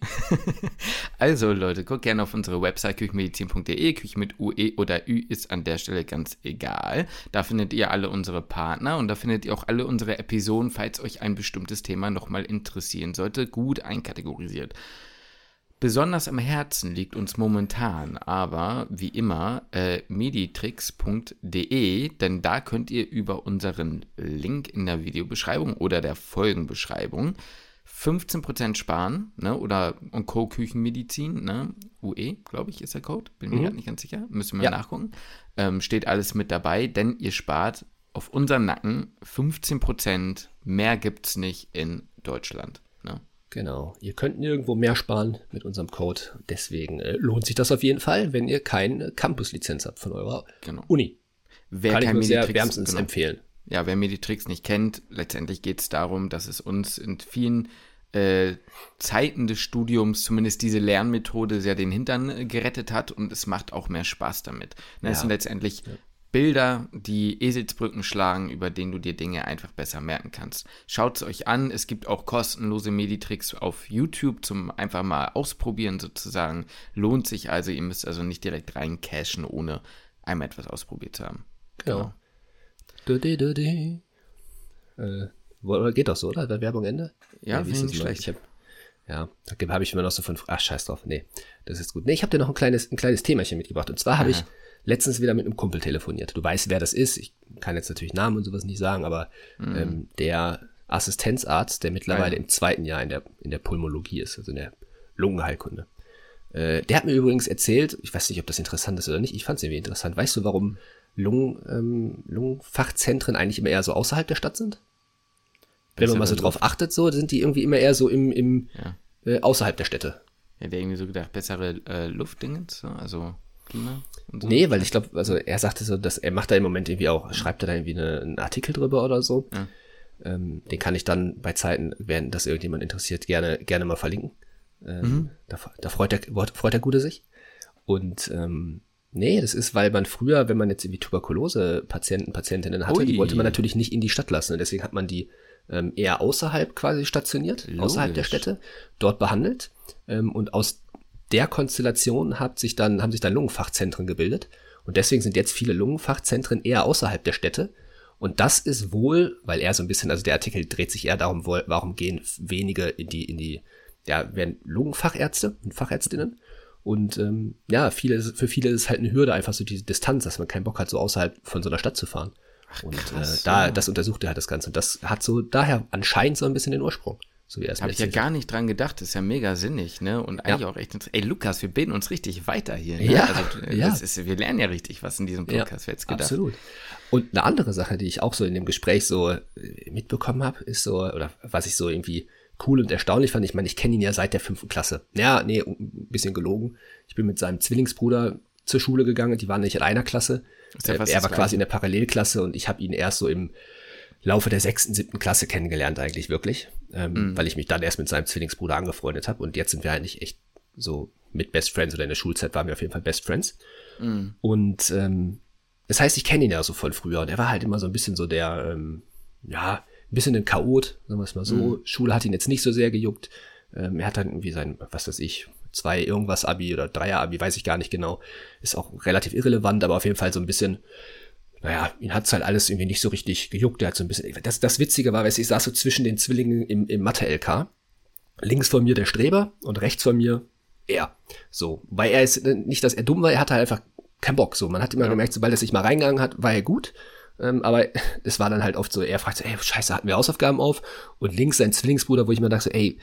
Also Leute, guckt gerne auf unsere Website küchenmedizin.de. Küche mit UE oder Ü ist an der Stelle ganz egal. Da findet ihr alle unsere Partner und da findet ihr auch alle unsere Episoden, falls euch ein bestimmtes Thema nochmal interessieren sollte, gut einkategorisiert. Besonders am Herzen liegt uns momentan aber, wie immer, äh, meditrix.de, denn da könnt ihr über unseren Link in der Videobeschreibung oder der Folgenbeschreibung 15% sparen, ne, oder und Co. Küchenmedizin, ne, UE, glaube ich, ist der Code, bin mir gerade nicht ganz sicher, müssen wir Ja. nachgucken, ähm, steht alles mit dabei, denn ihr spart auf unseren Nacken 15%, mehr gibt's nicht in Deutschland. Genau. Ihr könnt nirgendwo mehr sparen mit unserem Code. Deswegen äh, lohnt sich das auf jeden Fall, wenn ihr keine Campus-Lizenz habt von eurer Genau. Uni. Wer Kann ich nur sehr wärmstens genau. empfehlen. ja, wer Meditrix nicht kennt, letztendlich geht es darum, dass es uns in vielen äh, Zeiten des Studiums zumindest diese Lernmethode sehr den Hintern äh, gerettet hat und es macht auch mehr Spaß damit. Ne, ja. Es sind letztendlich ja. Bilder, die Eselsbrücken schlagen, über denen du dir Dinge einfach besser merken kannst. Schaut es euch an. Es gibt auch kostenlose Meditricks auf YouTube zum einfach mal ausprobieren sozusagen. Lohnt sich also. Ihr müsst also nicht direkt rein cashen, ohne einmal etwas ausprobiert zu haben. Genau. Du, du, du, äh, geht doch so, oder? Der Werbung Ende? Ja, ja finde ich nicht schlecht. Ich hab, ja, da habe ich immer noch so fünf. Ach, scheiß drauf. Nee, das ist gut. Nee, ich habe dir noch ein kleines, ein kleines Themachen mitgebracht. Und zwar habe ich letztens wieder mit einem Kumpel telefoniert. Du weißt, wer das ist. Ich kann jetzt natürlich Namen und sowas nicht sagen, aber mhm. ähm, der Assistenzarzt, der mittlerweile ja. im zweiten Jahr in der, in der Pulmologie ist, also in der Lungenheilkunde. Äh, der hat mir übrigens erzählt, ich weiß nicht, ob das interessant ist oder nicht, ich fand es irgendwie interessant. Weißt du, warum Lungen, ähm, Lungenfachzentren eigentlich immer eher so außerhalb der Stadt sind? Wenn man mal so drauf achtet, so, sind die irgendwie immer eher so im, im ja. äh, außerhalb der Städte. Der irgendwie so gedacht, bessere äh, Luftdingens, also Und so. Nee, weil ich glaube, also er sagte so, dass er macht da im Moment irgendwie auch, schreibt er da irgendwie eine, einen Artikel drüber oder so. Ja. Ähm, den kann ich dann bei Zeiten, wenn das irgendjemand interessiert, gerne, gerne mal verlinken. Ähm, mhm. da, da freut der, freut der Gute sich. Und ähm, nee, das ist, weil man früher, wenn man jetzt irgendwie Tuberkulose-Patienten, Patientinnen hatte, Ui. die wollte man natürlich nicht in die Stadt lassen. Und deswegen hat man die ähm, eher außerhalb quasi stationiert, Logisch. außerhalb der Städte, dort behandelt. Ähm, und aus der Konstellation hat sich dann, haben sich dann Lungenfachzentren gebildet. Und deswegen sind jetzt viele Lungenfachzentren eher außerhalb der Städte. Und das ist wohl, weil er so ein bisschen, also der Artikel dreht sich eher darum, warum gehen wenige in die, in die, ja, werden Lungenfachärzte und Fachärztinnen. Und ähm, ja, viele, für viele ist es halt eine Hürde, einfach so diese Distanz, dass man keinen Bock hat, so außerhalb von so einer Stadt zu fahren. Ach, und krass, äh, da, ja. das untersucht er halt das Ganze. Und das hat so daher anscheinend so ein bisschen den Ursprung. So wie er es Habe ich ja gar nicht dran gedacht. Das ist ja mega sinnig, ne? Und eigentlich ja. auch echt Ey, Lukas, wir bilden uns richtig weiter hier. Ne? Ja, also, ja. Ist, wir lernen ja richtig was in diesem Podcast. Ja, jetzt gedacht. Absolut. Und eine andere Sache, die ich auch so in dem Gespräch so äh, mitbekommen habe, ist so, oder was ich so irgendwie cool und erstaunlich fand. Ich meine, ich kenne ihn ja seit der fünften Klasse. Ja, nee, ein bisschen gelogen. Ich bin mit seinem Zwillingsbruder zur Schule gegangen. Die waren nicht in einer Klasse. Äh, er war quasi in der Parallelklasse und ich habe ihn erst so im Laufe der sechsten, siebten Klasse kennengelernt eigentlich wirklich, ähm, mhm. weil ich mich dann erst mit seinem Zwillingsbruder angefreundet habe und jetzt sind wir eigentlich echt so mit Best Friends oder in der Schulzeit waren wir auf jeden Fall Best Friends. Mhm. Und ähm, das heißt, ich kenne ihn ja so von früher und er war halt immer so ein bisschen so der, ähm, ja, ein bisschen ein Chaot, sagen wir es mal so. Mhm. Schule hat ihn jetzt nicht so sehr gejuckt. Ähm, er hat dann irgendwie sein, was weiß ich, zwei irgendwas Abi oder Dreier Abi, weiß ich gar nicht genau. Ist auch relativ irrelevant, aber auf jeden Fall so ein bisschen naja, ihn hat's halt alles irgendwie nicht so richtig gejuckt. Der hat so ein bisschen, das, das Witzige war, weißt du, ich saß so zwischen den Zwillingen im, im Mathe-LK. Links von mir der Streber und rechts von mir er. So, weil er ist nicht, dass er dumm war, er hatte halt einfach keinen Bock. So, man hat immer ja. gemerkt, sobald er sich mal reingegangen hat, war er gut. Ähm, aber es war dann halt oft so, er fragt so, ey, scheiße, hatten wir Hausaufgaben auf? Und links sein Zwillingsbruder, wo ich mir dachte, ey,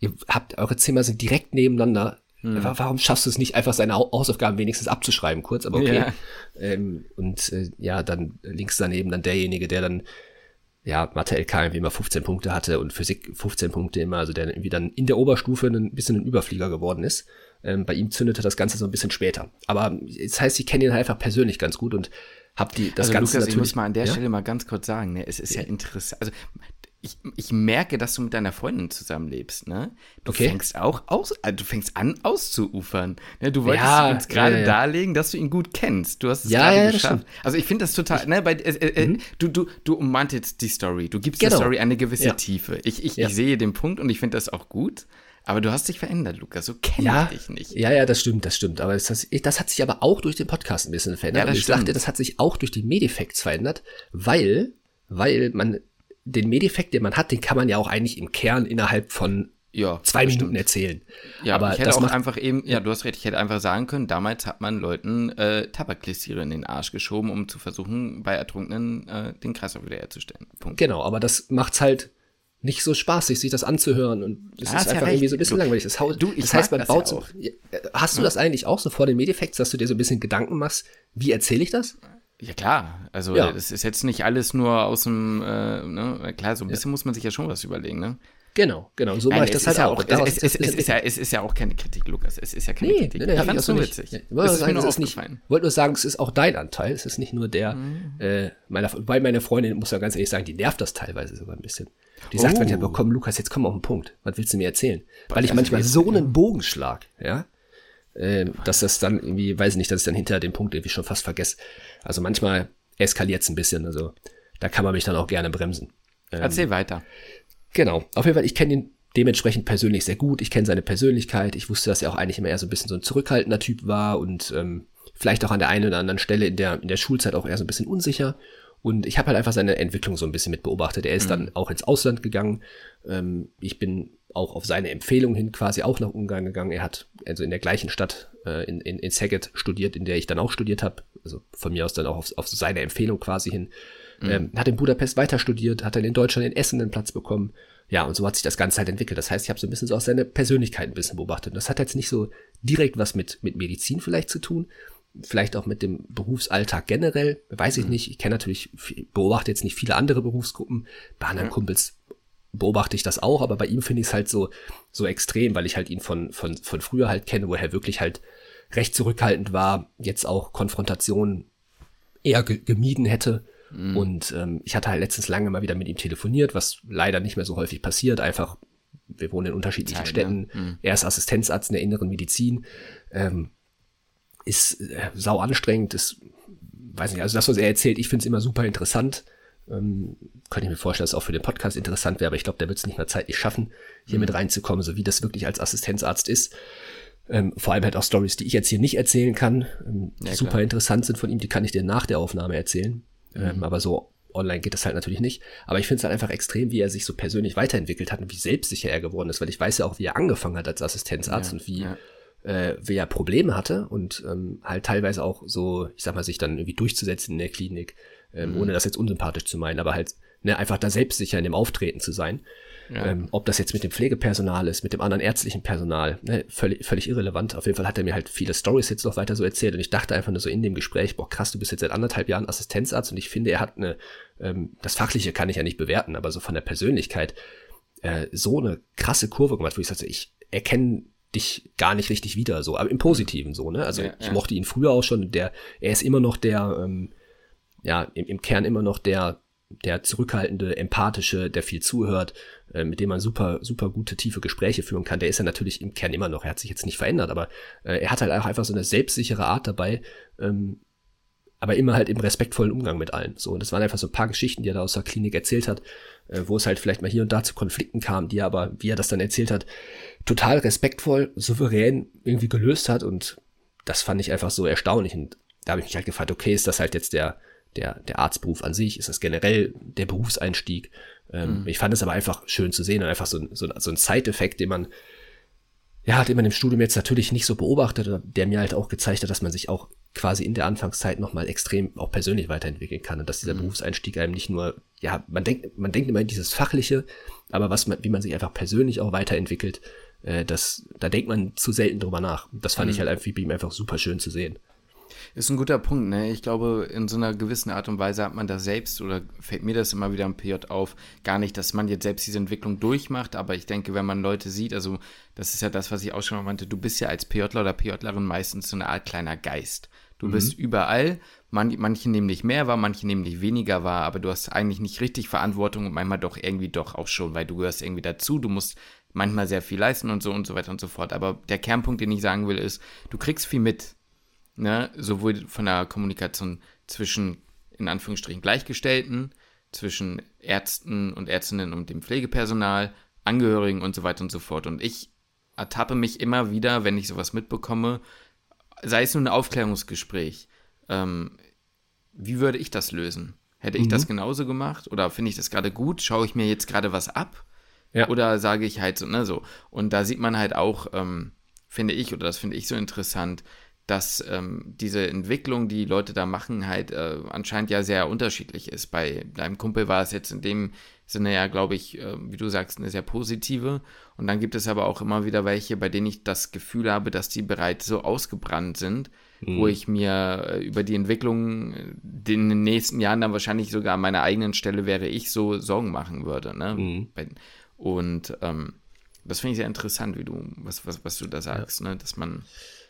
ihr habt, eure Zimmer sind direkt nebeneinander. Hm. Warum schaffst du es nicht, einfach seine Hausaufgaben wenigstens abzuschreiben, kurz, aber okay. Ja. Ähm, und äh, ja, dann links daneben dann derjenige, der dann ja, Mathe LK irgendwie immer 15 Punkte hatte und Physik 15 Punkte immer, also der irgendwie dann in der Oberstufe ein bisschen ein Überflieger geworden ist. Ähm, bei ihm zündete das Ganze so ein bisschen später. Aber das heißt, ich kenne ihn halt einfach persönlich ganz gut und hab die das also Ganze Lukas, natürlich, ich muss mal an der ja? Stelle mal ganz kurz sagen, ne, es ist ja, ja interessant. Also ich, ich merke, dass du mit deiner Freundin zusammenlebst, ne? Du okay. fängst auch aus, also du fängst an auszuufern. Ne? Du wolltest ja, uns gerade ja, ja. darlegen, dass du ihn gut kennst. Du hast es gerade geschafft. Also ich finde das total, ich, ne, bei, äh, äh, äh, mhm. du, du, du ummantest die Story. Du gibst genau. der Story eine gewisse Tiefe. Ich, ich, ich sehe den Punkt und ich finde das auch gut. Aber du hast dich verändert, Lukas. So kenne ja, ich dich nicht. Ja, ja, das stimmt, das stimmt. Aber das, das, hat sich aber auch durch den Podcast ein bisschen verändert. Ja, das und ich stimmt. sagte, das hat sich auch durch die Medifacts verändert, weil, weil man den Medeffekt, den man hat, den kann man ja auch eigentlich im Kern innerhalb von ja, zwei Minuten stimmt. erzählen. Ja, aber ich hätte das auch einfach eben, ja, du hast recht, ich hätte einfach sagen können, damals hat man Leuten äh, Tabakglissiere in den Arsch geschoben, um zu versuchen, bei Ertrunkenen äh, den Kreislauf wiederherzustellen. Punkt. Genau, aber das macht's halt nicht so spaßig, sich das anzuhören und es ist einfach ja irgendwie so ein bisschen du, langweilig. Das, du, das heißt, man baut so. Hast du das eigentlich auch so vor den Medeffekts, dass du dir so ein bisschen Gedanken machst, wie erzähle ich das? Ja klar, also ja. das ist jetzt nicht alles nur aus dem, äh, ne? klar, so ein bisschen ja. muss man sich ja schon was überlegen, ne? Genau, genau. So mache ich das halt auch. auch es, es, es, ist ja, es ist ja auch keine Kritik, Lukas. Es ist ja keine nee, Kritik. Nee, nee, ich fand's nur witzig. Ja, das ist sagen, ist nicht, wollte nur sagen, es ist auch dein Anteil. Es ist nicht nur der mhm. äh, meiner, weil meine Freundin, muss ja ganz ehrlich sagen, die nervt das teilweise sogar ein bisschen. Die oh. sagt manchmal, komm, Lukas, jetzt komm auf den Punkt. Was willst du mir erzählen? Weil ich manchmal so einen Bogen schlag, ja, äh, dass das dann irgendwie, weiß ich nicht, dass ich dann hinter dem Punkt irgendwie schon fast vergesse. Also manchmal eskaliert es ein bisschen. Also da kann man mich dann auch gerne bremsen. Ähm, Erzähl weiter. Genau. Auf jeden Fall, ich kenne ihn dementsprechend persönlich sehr gut. Ich kenne seine Persönlichkeit. Ich wusste, dass er auch eigentlich immer eher so ein bisschen so ein zurückhaltender Typ war und ähm, vielleicht auch an der einen oder anderen Stelle in der, in der Schulzeit auch eher so ein bisschen unsicher. Und ich habe halt einfach seine Entwicklung so ein bisschen mit beobachtet. Er ist mhm. dann auch ins Ausland gegangen. Ähm, ich bin auch auf seine Empfehlung hin quasi auch nach Ungarn gegangen. Er hat also in der gleichen Stadt äh, in, in, in Szeged studiert, in der ich dann auch studiert habe. Also von mir aus dann auch auf, auf seine Empfehlung quasi hin. Mhm. Ähm, hat in Budapest weiter studiert, hat dann in Deutschland in Essen einen Platz bekommen. Ja, und so hat sich das Ganze halt entwickelt. Das heißt, ich habe so ein bisschen so auch seine Persönlichkeit ein bisschen beobachtet. Und das hat jetzt nicht so direkt was mit, mit Medizin vielleicht zu tun, vielleicht auch mit dem Berufsalltag generell, weiß ich mhm. nicht. Ich kenne natürlich, beobachte jetzt nicht viele andere Berufsgruppen. Bei anderen mhm. Kumpels beobachte ich das auch, aber bei ihm finde ich es halt so, so extrem, weil ich halt ihn von, von, von früher halt kenne, wo er wirklich halt recht zurückhaltend war, jetzt auch Konfrontationen eher gemieden hätte Mhm. Und ähm, ich hatte halt letztens lange mal wieder mit ihm telefoniert, was leider nicht mehr so häufig passiert. Einfach, wir wohnen in unterschiedlichen Zeit, Städten. Ja. Mhm. Er ist Assistenzarzt in der inneren Medizin. Ähm, ist äh, sau anstrengend, ist, weiß nicht, also das, was er erzählt, ich finde es immer super interessant. Ähm, könnte ich mir vorstellen, dass es auch für den Podcast interessant wäre, aber ich glaube, der wird es nicht mehr zeitlich schaffen, hier mhm. mit reinzukommen, so wie das wirklich als Assistenzarzt ist. Ähm, vor allem halt auch Stories, die ich jetzt hier nicht erzählen kann, ähm, ja, super klar. interessant sind von ihm, die kann ich dir nach der Aufnahme erzählen. Ähm, mhm. aber so online geht das halt natürlich nicht. Aber ich finde es halt einfach extrem, wie er sich so persönlich weiterentwickelt hat und wie selbstsicher er geworden ist, weil ich weiß ja auch, wie er angefangen hat als Assistenzarzt ja, und wie, ja. Äh, wie er Probleme hatte und ähm, halt teilweise auch so, ich sag mal, sich dann irgendwie durchzusetzen in der Klinik, ähm, mhm. ohne das jetzt unsympathisch zu meinen, aber halt ne, einfach da selbstsicher in dem Auftreten zu sein. Ja. Ähm, ob das jetzt mit dem Pflegepersonal ist, mit dem anderen ärztlichen Personal, ne, völlig, völlig irrelevant. Auf jeden Fall hat er mir halt viele Stories jetzt noch weiter so erzählt und ich dachte einfach nur so in dem Gespräch, boah krass, du bist jetzt seit anderthalb Jahren Assistenzarzt und ich finde, er hat eine, ähm, das Fachliche kann ich ja nicht bewerten, aber so von der Persönlichkeit äh, so eine krasse Kurve gemacht, wo ich sagte, ich erkenne dich gar nicht richtig wieder, so, aber im Positiven so, ne? Also ja, ich ja. mochte ihn früher auch schon, der, er ist immer noch der, ähm, ja, im, im Kern immer noch der der zurückhaltende, empathische, der viel zuhört, äh, mit dem man super, super gute, tiefe Gespräche führen kann, der ist ja natürlich im Kern immer noch, er hat sich jetzt nicht verändert, aber äh, er hat halt auch einfach so eine selbstsichere Art dabei, ähm, aber immer halt im respektvollen Umgang mit allen. So, und das waren einfach so ein paar Geschichten, die er da aus der Klinik erzählt hat, äh, wo es halt vielleicht mal hier und da zu Konflikten kam, die er aber, wie er das dann erzählt hat, total respektvoll, souverän irgendwie gelöst hat und das fand ich einfach so erstaunlich und da habe ich mich halt gefragt, okay, ist das halt jetzt der, der, der Arztberuf an sich? Ist das generell der Berufseinstieg? Ähm, mhm. Ich fand es aber einfach schön zu sehen und einfach so, so, so ein Zeiteffekt, den man, ja, den man im Studium jetzt natürlich nicht so beobachtet, der mir halt auch gezeigt hat, dass man sich auch quasi in der Anfangszeit nochmal extrem auch persönlich weiterentwickeln kann und dass dieser mhm. Berufseinstieg einem nicht nur, ja, man denkt, man denkt immer in dieses Fachliche, aber was man, wie man sich einfach persönlich auch weiterentwickelt, äh, das, da denkt man zu selten drüber nach. Das fand mhm. ich halt einfach, wie ihm einfach super schön zu sehen. Ist ein guter Punkt, ne? Ich glaube, in so einer gewissen Art und Weise hat man das selbst, oder fällt mir das immer wieder im PJ auf, gar nicht, dass man jetzt selbst diese Entwicklung durchmacht, aber ich denke, wenn man Leute sieht, also das ist ja das, was ich auch schon mal meinte, du bist ja als PJler oder PJlerin meistens so eine Art kleiner Geist. Du mhm. bist überall, man, manche nehmen dich mehr wahr, manche nehmen dich weniger wahr, aber du hast eigentlich nicht richtig Verantwortung und manchmal doch irgendwie doch auch schon, weil du gehörst irgendwie dazu, du musst manchmal sehr viel leisten und so und so weiter und so fort. Aber der Kernpunkt, den ich sagen will, ist, du kriegst viel mit ne, sowohl von der Kommunikation zwischen, in Anführungsstrichen, Gleichgestellten, zwischen Ärzten und Ärztinnen und dem Pflegepersonal, Angehörigen und so weiter und so fort. Und ich ertappe mich immer wieder, wenn ich sowas mitbekomme, sei es nur ein Aufklärungsgespräch, ähm, wie würde ich das lösen? Hätte ich mhm. das genauso gemacht? Oder finde ich das gerade gut? Schaue ich mir jetzt gerade was ab? Ja. Oder sage ich halt so, ne, so. Und da sieht man halt auch, ähm, finde ich, oder das finde ich so interessant, dass ähm, diese Entwicklung, die Leute da machen, halt äh, anscheinend ja sehr unterschiedlich ist. Bei deinem Kumpel war es jetzt in dem Sinne ja, glaube ich, äh, wie du sagst, eine sehr positive. Und dann gibt es aber auch immer wieder welche, bei denen ich das Gefühl habe, dass die bereits so ausgebrannt sind, mhm. wo ich mir äh, über die Entwicklung äh, in den nächsten Jahren dann wahrscheinlich sogar an meiner eigenen Stelle wäre ich so Sorgen machen würde. Ne? Mhm. Und ähm, das finde ich sehr interessant, wie du, was, was, was du da sagst, ja. ne? dass man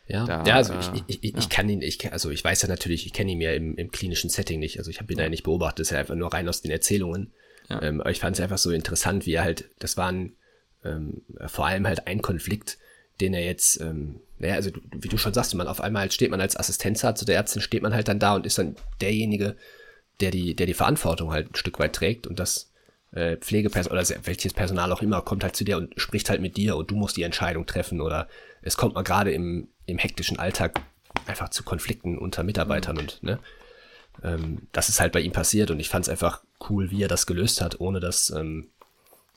ja, da, ja also ich, ich, ich, ja. ich kann ihn, ich, also ich weiß ja natürlich, ich kenne ihn ja im, im klinischen Setting nicht, also ich habe ihn ja. ja nicht beobachtet, das ist ja einfach nur rein aus den Erzählungen. Ja. Ähm, aber ich fand es einfach so interessant, wie er halt, das waren ähm, vor allem halt ein Konflikt, den er jetzt, ähm, naja, also wie du schon sagst, man auf einmal halt steht man als Assistenzarzt oder Ärztin, steht man halt dann da und ist dann derjenige, der die, der die Verantwortung halt ein Stück weit trägt und das äh, Pflegepersonal oder welches Personal auch immer kommt halt zu dir und spricht halt mit dir und du musst die Entscheidung treffen oder es kommt mal gerade im, im hektischen Alltag einfach zu Konflikten unter Mitarbeitern mhm. und ne, ähm, das ist halt bei ihm passiert und ich fand es einfach cool, wie er das gelöst hat, ohne das ähm,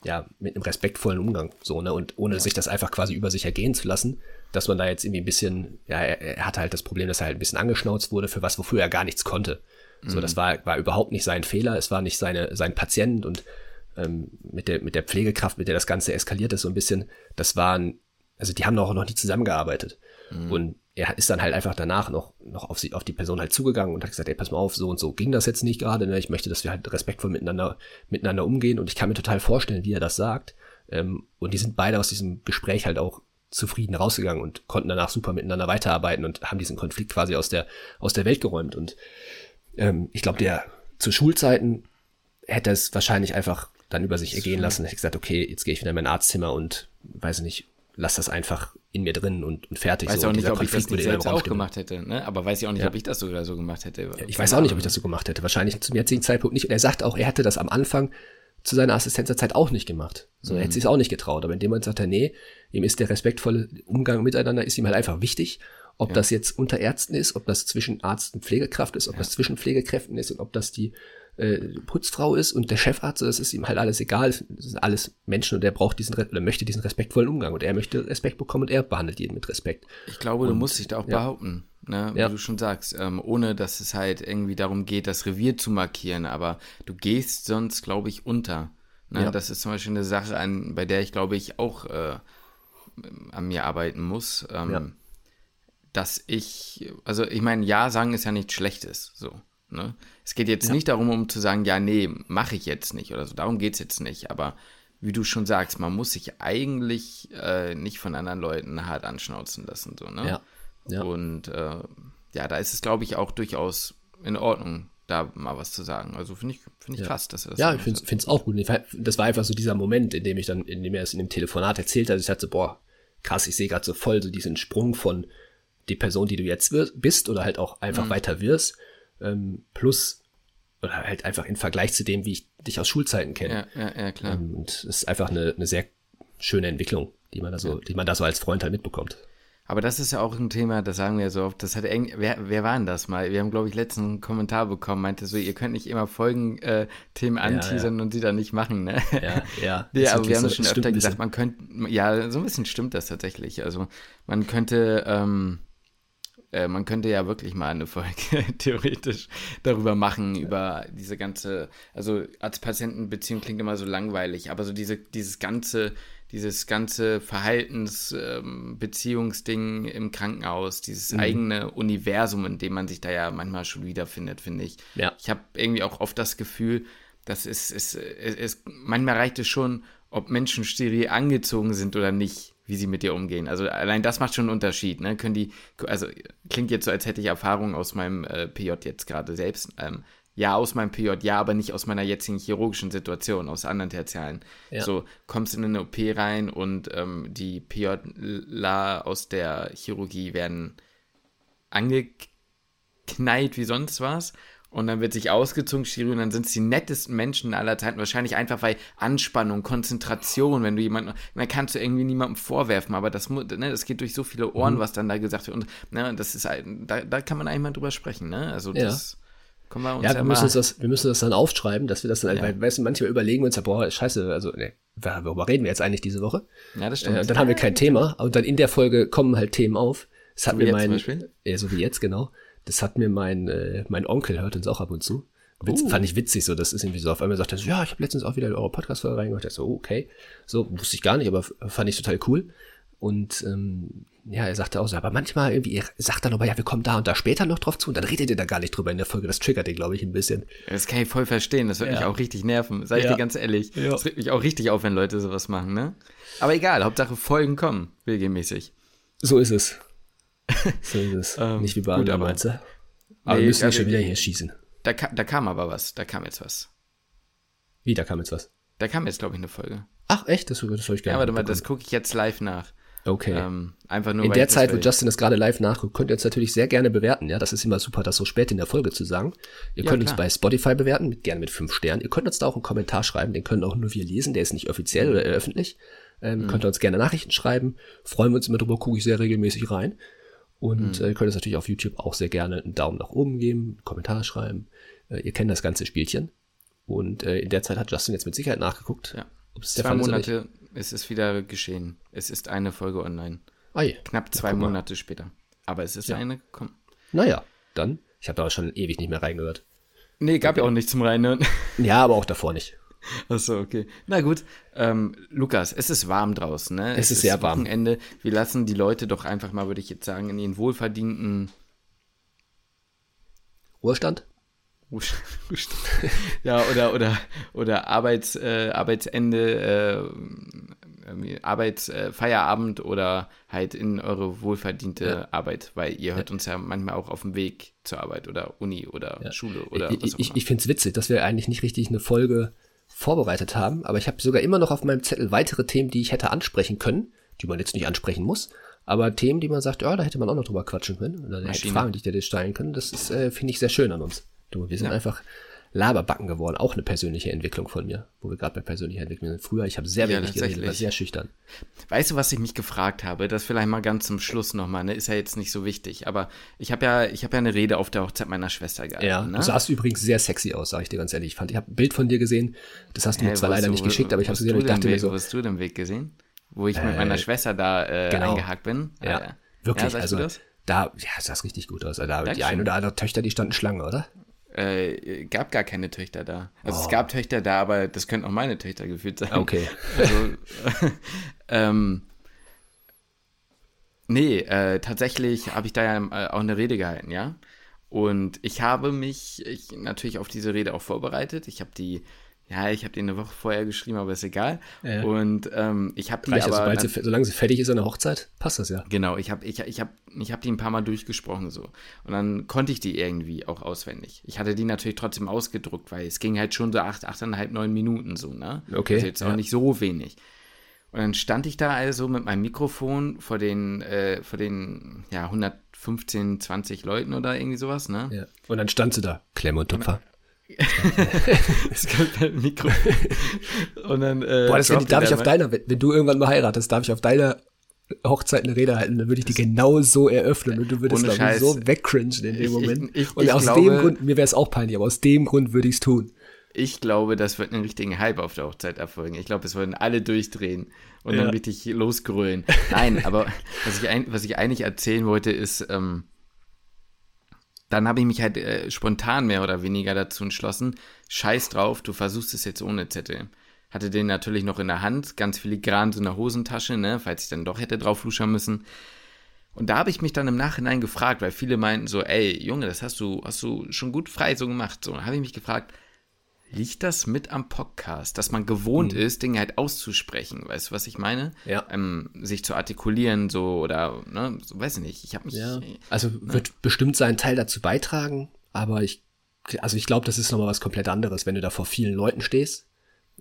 ja, mit einem respektvollen Umgang, so, ne, und ohne ja. sich das einfach quasi über sich ergehen zu lassen, dass man da jetzt irgendwie ein bisschen, ja, er, er hatte halt das Problem, dass er halt ein bisschen angeschnauzt wurde für was, wofür er gar nichts konnte. So, mhm. das war, war überhaupt nicht sein Fehler, es war nicht seine, sein Patient und ähm, mit der, mit der Pflegekraft, mit der das Ganze eskaliert ist, so ein bisschen, das waren, also die haben auch noch nie zusammengearbeitet. Mhm. Und er ist dann halt einfach danach noch, noch auf, sie, auf die Person halt zugegangen und hat gesagt, ey, pass mal auf, so und so ging das jetzt nicht gerade, ne? ich möchte, dass wir halt respektvoll miteinander, miteinander umgehen und ich kann mir total vorstellen, wie er das sagt. Ähm, und die sind beide aus diesem Gespräch halt auch zufrieden rausgegangen und konnten danach super miteinander weiterarbeiten und haben diesen Konflikt quasi aus der, aus der Welt geräumt. Und ähm, ich glaube, der zu Schulzeiten hätte es wahrscheinlich einfach dann über sich ergehen lassen. Hätte gesagt, okay, jetzt gehe ich wieder in mein Arztzimmer und weiß nicht, lass das einfach in mir drin und, und fertig. Weiß so. auch nicht, ob ich das nicht selbst auch gemacht hätte, ne? aber weiß ich auch nicht, ja. ob ich das sogar so gemacht hätte. Ja, ich weiß auch nicht, ob ich das so gemacht hätte. Wahrscheinlich zum jetzigen Zeitpunkt nicht. Und er sagt auch, er hätte das am Anfang zu seiner Assistenzzeit auch nicht gemacht. So, er hätte mhm. sich auch nicht getraut. Aber in dem Moment sagt er, nee, ihm ist der respektvolle Umgang miteinander, ist ihm halt einfach wichtig. Ob ja. das jetzt unter Ärzten ist, ob das zwischen Arzt und Pflegekraft ist, ob das zwischen Pflegekräften ist und ob das die äh, Putzfrau ist und der Chefarzt, das ist ihm halt alles egal. Das sind alles Menschen und er braucht diesen oder möchte diesen respektvollen Umgang und er möchte Respekt bekommen und er behandelt jeden mit Respekt. Ich glaube, und, du musst dich da auch ja. behaupten, ne, wie ja. du schon sagst, ähm, ohne dass es halt irgendwie darum geht, das Revier zu markieren, aber du gehst sonst, glaube ich, unter. Ne? Ja. Das ist zum Beispiel eine Sache, an, bei der ich, glaube ich, auch äh, an mir arbeiten muss. Ähm, dass ich, also ich meine, Ja sagen ist ja nichts Schlechtes, so. Ne? Es geht jetzt ja. nicht darum, um zu sagen, ja, nee, mache ich jetzt nicht oder so. Darum geht es jetzt nicht. Aber wie du schon sagst, man muss sich eigentlich äh, nicht von anderen Leuten hart anschnauzen lassen. So, ne? ja. ja. Und äh, ja, da ist es, glaube ich, auch durchaus in Ordnung, da mal was zu sagen. Also finde ich, find ich ja. krass, dass er das Ja, ich finde es auch gut. Das war einfach so dieser Moment, in dem ich dann, in dem er es in dem Telefonat erzählt hat, ich dachte, boah, krass, ich sehe gerade so voll so diesen Sprung von die Person, die du jetzt bist oder halt auch einfach mhm. weiter wirst ähm, plus oder halt einfach im Vergleich zu dem, wie ich dich aus Schulzeiten kenne. Ja, ja, ja klar. Ähm, und es ist einfach eine, eine sehr schöne Entwicklung, die man da so, ja. die man da so als Freund halt mitbekommt. Aber das ist ja auch ein Thema, das sagen wir ja so oft, das hat eng, wer, wer war denn das mal? Wir haben, glaube ich, letztens einen Kommentar bekommen, meinte so, ihr könnt nicht immer Folgenthemen äh, anteasern ja, ja. und sie dann nicht machen, ne? Ja, ja. nee, aber wir haben so, schon öfter gesagt, man könnte, ja, so ein bisschen stimmt das tatsächlich. Also man könnte, ähm, äh, man könnte ja wirklich mal eine Folge theoretisch darüber machen, über diese ganze, also Arzt-Patienten-Beziehung klingt immer so langweilig, aber so diese, dieses ganze, dieses ganze Verhaltens-Beziehungsding ähm, im Krankenhaus, dieses mhm. eigene Universum, in dem man sich da ja manchmal schon wiederfindet, finde ich. Ja. Ich habe irgendwie auch oft das Gefühl, dass es, es, es, es, manchmal reicht es schon, ob Menschen steril angezogen sind oder nicht wie sie mit dir umgehen. Also allein das macht schon einen Unterschied. Ne? Können die, also klingt jetzt so, als hätte ich Erfahrung aus meinem äh, PJ jetzt gerade selbst. Ähm, ja, aus meinem PJ, ja, aber nicht aus meiner jetzigen chirurgischen Situation, aus anderen Tertialen. Ja. So, kommst in eine OP rein und ähm, die PJler aus der Chirurgie werden angeknallt wie sonst was und dann wird sich ausgezogen, Shiri, und dann sind es die nettesten Menschen aller Zeiten. Wahrscheinlich einfach, weil Anspannung, Konzentration, wenn du jemanden, dann kannst du irgendwie niemandem vorwerfen, aber das, ne, das geht durch so viele Ohren, mhm. was dann da gesagt wird. Und ne, das ist, da, da kann man eigentlich mal drüber sprechen, ne? Also das. Ja. Können wir uns ja, wir, müssen uns das, wir müssen das dann aufschreiben, dass wir das dann, ja. weil, weißt du, manchmal überlegen wir uns ja, boah, scheiße, also, ne, worüber reden wir jetzt eigentlich diese Woche? Ja, das stimmt. Äh, dann haben wir kein Thema, und dann in der Folge kommen halt Themen auf. Das hat so mir mein, ja, so wie jetzt, genau. Das hat mir mein, äh, mein Onkel, hört uns auch ab und zu. Witz, uh. Fand ich witzig, so, das ist irgendwie so, auf einmal sagt er so, ja, ich habe letztens auch wieder in eure Podcast-Folge reingehört. Ich so, oh, okay. So, wusste ich gar nicht, aber fand ich total cool. Und ähm, ja, er sagte auch so, aber manchmal irgendwie, er sagt dann aber, ja, wir kommen da und da später noch drauf zu und dann redet ihr da gar nicht drüber in der Folge. Das triggert ihn, glaube ich, ein bisschen. Das kann ich voll verstehen. Das wird Ja. mich auch richtig nerven. Sag ich Ja. dir ganz ehrlich. Ja. Das regt mich auch richtig auf, wenn Leute sowas machen, ne? Aber egal, Hauptsache Folgen kommen, regelmäßig. So ist es. So ist es. Ähm, nicht wie bei anderen, aber- Nee, wir müssen ja, nicht schon wieder hier schießen. Da, da kam aber was. Da kam jetzt was. Wie, da kam jetzt was. Da kam jetzt, glaube ich, eine Folge. Ach, echt? Das, das soll ich Ja, gerne warte mal, das gucke ich jetzt live nach. Okay. Ähm, einfach nur in der Zeit, wo. Justin das gerade live nachguckt, könnt ihr uns natürlich sehr gerne bewerten. Ja, das ist immer super, das so spät in der Folge zu sagen. Ihr Ja, könnt uns klar. bei Spotify bewerten, mit, gerne mit fünf Sternen. Ihr könnt uns da auch einen Kommentar schreiben, den können auch nur wir lesen, der ist nicht offiziell Mhm. oder öffentlich. Ähm, Könnt ihr uns gerne Nachrichten schreiben. Freuen wir uns immer drüber, gucke ich sehr regelmäßig rein. Und Mhm. äh, ihr könnt uns natürlich auf YouTube auch sehr gerne einen Daumen nach oben geben, einen Kommentar schreiben. Äh, ihr kennt das ganze Spielchen. Und äh, in der Zeit hat Justin jetzt mit Sicherheit nachgeguckt. Ja. Es Zwei Fall ist. Monate ist es wieder geschehen. Es ist eine Folge online. Ah, je. Knapp zwei. Monate später. Aber es ist eine gekommen. Naja, dann. Ich habe da schon ewig nicht mehr reingehört. Nee, gab ja auch nichts zum Reinhören. Ja, aber auch davor nicht. Achso, okay. Na gut. Ähm, Lukas, es ist warm draußen, ne? Es ist sehr warm. Wochenende. Wir lassen die Leute doch einfach mal, würde ich jetzt sagen, in ihren wohlverdienten Ruhestand? ja, oder, oder, oder Arbeits, äh, Arbeitsende, äh, irgendwie Arbeits, äh, Feierabend oder halt in eure wohlverdiente Arbeit, weil ihr hört uns ja manchmal auch auf dem Weg zur Arbeit oder Uni oder Schule oder was ich auch ich, immer. ich finde es witzig, dass wir eigentlich nicht richtig eine Folge vorbereitet haben, aber ich habe sogar immer noch auf meinem Zettel weitere Themen, die ich hätte ansprechen können, die man jetzt nicht ansprechen muss, aber Themen, die man sagt, ja, da hätte man auch noch drüber quatschen können oder. Fragen, die ich dir stellen können. Das ist, äh, finde ich, sehr schön an uns. Du, wir sind Ja. einfach Laberbacken geworden, auch eine persönliche Entwicklung von mir, wo wir gerade bei persönlicher Entwicklung sind. Früher, ich habe sehr Ja, wenig geredet, war sehr schüchtern. Weißt du, was ich mich gefragt habe? Das vielleicht mal ganz zum Schluss nochmal, ne? Ist ja jetzt nicht so wichtig, aber ich habe ja, ich habe ja eine Rede auf der Hochzeit meiner Schwester gehalten. Ja, ne? du sahst übrigens sehr sexy aus, sage ich dir ganz ehrlich. Ich fand, ich habe ein Bild von dir gesehen, das hast du mir Hä, zwar leider du- nicht geschickt, aber ich habe es gesehen und ich dachte den mir Weg- so, Wo hast du den Weg gesehen? Wo ich mit meiner Schwester da äh, genau. eingehakt bin? Ja, Äh, wirklich. Ja, also da, ja, sah richtig gut aus. Also, da die ein oder andere Töchter, die standen Schlange, oder? Äh, gab gar keine Töchter da. Also Oh. es gab Töchter da, aber das könnten auch meine Töchter gefühlt sein. Okay. Also, ähm, nee, äh, tatsächlich habe ich da ja äh, auch eine Rede gehalten, ja. Und ich habe mich ich, natürlich auf diese Rede auch vorbereitet. Ich habe die, ja, ich habe die eine Woche vorher geschrieben, aber ist egal. Ja. Und ähm, ich habe die Reicht aber sobald sie, solange sie fertig ist an der Hochzeit, passt das ja. Genau, ich habe ich, ich hab, ich hab die ein paar Mal durchgesprochen so. Und dann konnte ich die irgendwie auch auswendig. Ich hatte die natürlich trotzdem ausgedruckt, weil es ging halt schon so acht, achteinhalb, neun Minuten so, ne? Okay, Also jetzt auch ja. nicht so wenig. Und dann stand ich da also mit meinem Mikrofon vor den, äh, vor den, ja, 115, 20 Leuten oder irgendwie sowas, ne? ja. Und dann stand sie da, Klemme und Tupfer. Es gab ein Mikrofon. Und dann, äh, Boah, das droppte darf ich auf deiner, wenn, wenn du irgendwann mal heiratest, darf ich auf deiner Hochzeit eine Rede halten, dann würde ich die genau so eröffnen und du würdest glaube ich, so wegcringen in dem Ich- Moment. ich- und ich aus glaube- dem Grund, mir wäre es auch peinlich, aber aus dem Grund würde ich es tun. Ich glaube, das wird einen richtigen Hype auf der Hochzeit erfolgen. Ich glaube, es würden alle durchdrehen und dann Ja. richtig losgrölen. Nein, aber was ich, ein, was ich eigentlich erzählen wollte, ist, ähm, dann habe ich mich halt äh, spontan mehr oder weniger dazu entschlossen, scheiß drauf, du versuchst es jetzt ohne Zettel. Hatte den natürlich noch in der Hand, ganz filigran so in der Hosentasche, ne, falls ich dann doch hätte drauf luschern müssen. Und da habe ich mich dann im Nachhinein gefragt, weil viele meinten so, ey, Junge, das hast du, hast du schon gut frei so gemacht. So, habe ich mich gefragt, liegt das mit am Podcast, dass man gewohnt ist, Dinge halt auszusprechen, weißt du, was ich meine? Ja. Ähm, sich zu artikulieren, so, oder, ne, so, weiß ich nicht, ich habe mich, Ja. Also wird bestimmt seinen Teil dazu beitragen, aber ich, also ich glaube, das ist nochmal was komplett anderes. Wenn du da vor vielen Leuten stehst,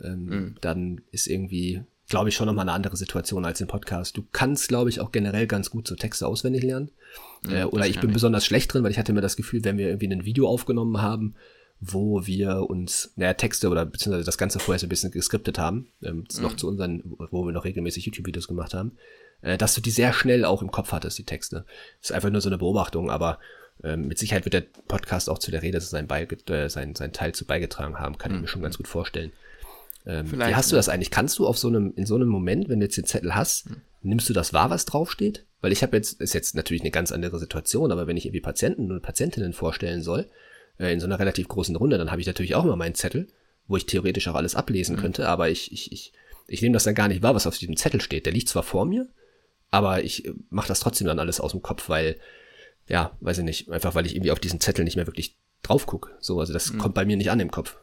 ähm, Mhm. dann ist irgendwie, glaube ich, schon nochmal eine andere Situation als im Podcast. Du kannst, glaube ich, auch generell ganz gut so Texte auswendig lernen. äh, oder ich bin besonders schlecht drin, weil ich hatte mir das Gefühl, wenn wir irgendwie ein Video aufgenommen haben, wo wir uns, naja, Texte oder beziehungsweise das Ganze vorher so ein bisschen geskriptet haben, ähm, noch zu unseren, wo wir noch regelmäßig YouTube-Videos gemacht haben, äh, dass du die sehr schnell auch im Kopf hattest, die Texte. Das ist einfach nur so eine Beobachtung, aber ähm, mit Sicherheit wird der Podcast auch zu der Rede sein, Beige äh, sein, sein Teil zu beigetragen haben, kann ich mir schon ganz gut vorstellen. Ähm, wie hast du das eigentlich? Kannst du auf so einem, in so einem Moment, wenn du jetzt den Zettel hast, nimmst du das wahr, was draufsteht? Weil ich habe jetzt, ist jetzt natürlich eine ganz andere Situation, aber wenn ich irgendwie Patienten und Patientinnen vorstellen soll, äh, in so einer relativ großen Runde, dann habe ich natürlich auch immer meinen Zettel, wo ich theoretisch auch alles ablesen könnte, aber ich, ich, ich, ich nehme das dann gar nicht wahr, was auf diesem Zettel steht. Der liegt zwar vor mir, Aber ich äh, mache das trotzdem dann alles aus dem Kopf, weil, ja, weiß ich nicht, einfach weil ich irgendwie auf diesen Zettel nicht mehr wirklich drauf gucke. So, also das mhm. kommt bei mir nicht an im Kopf.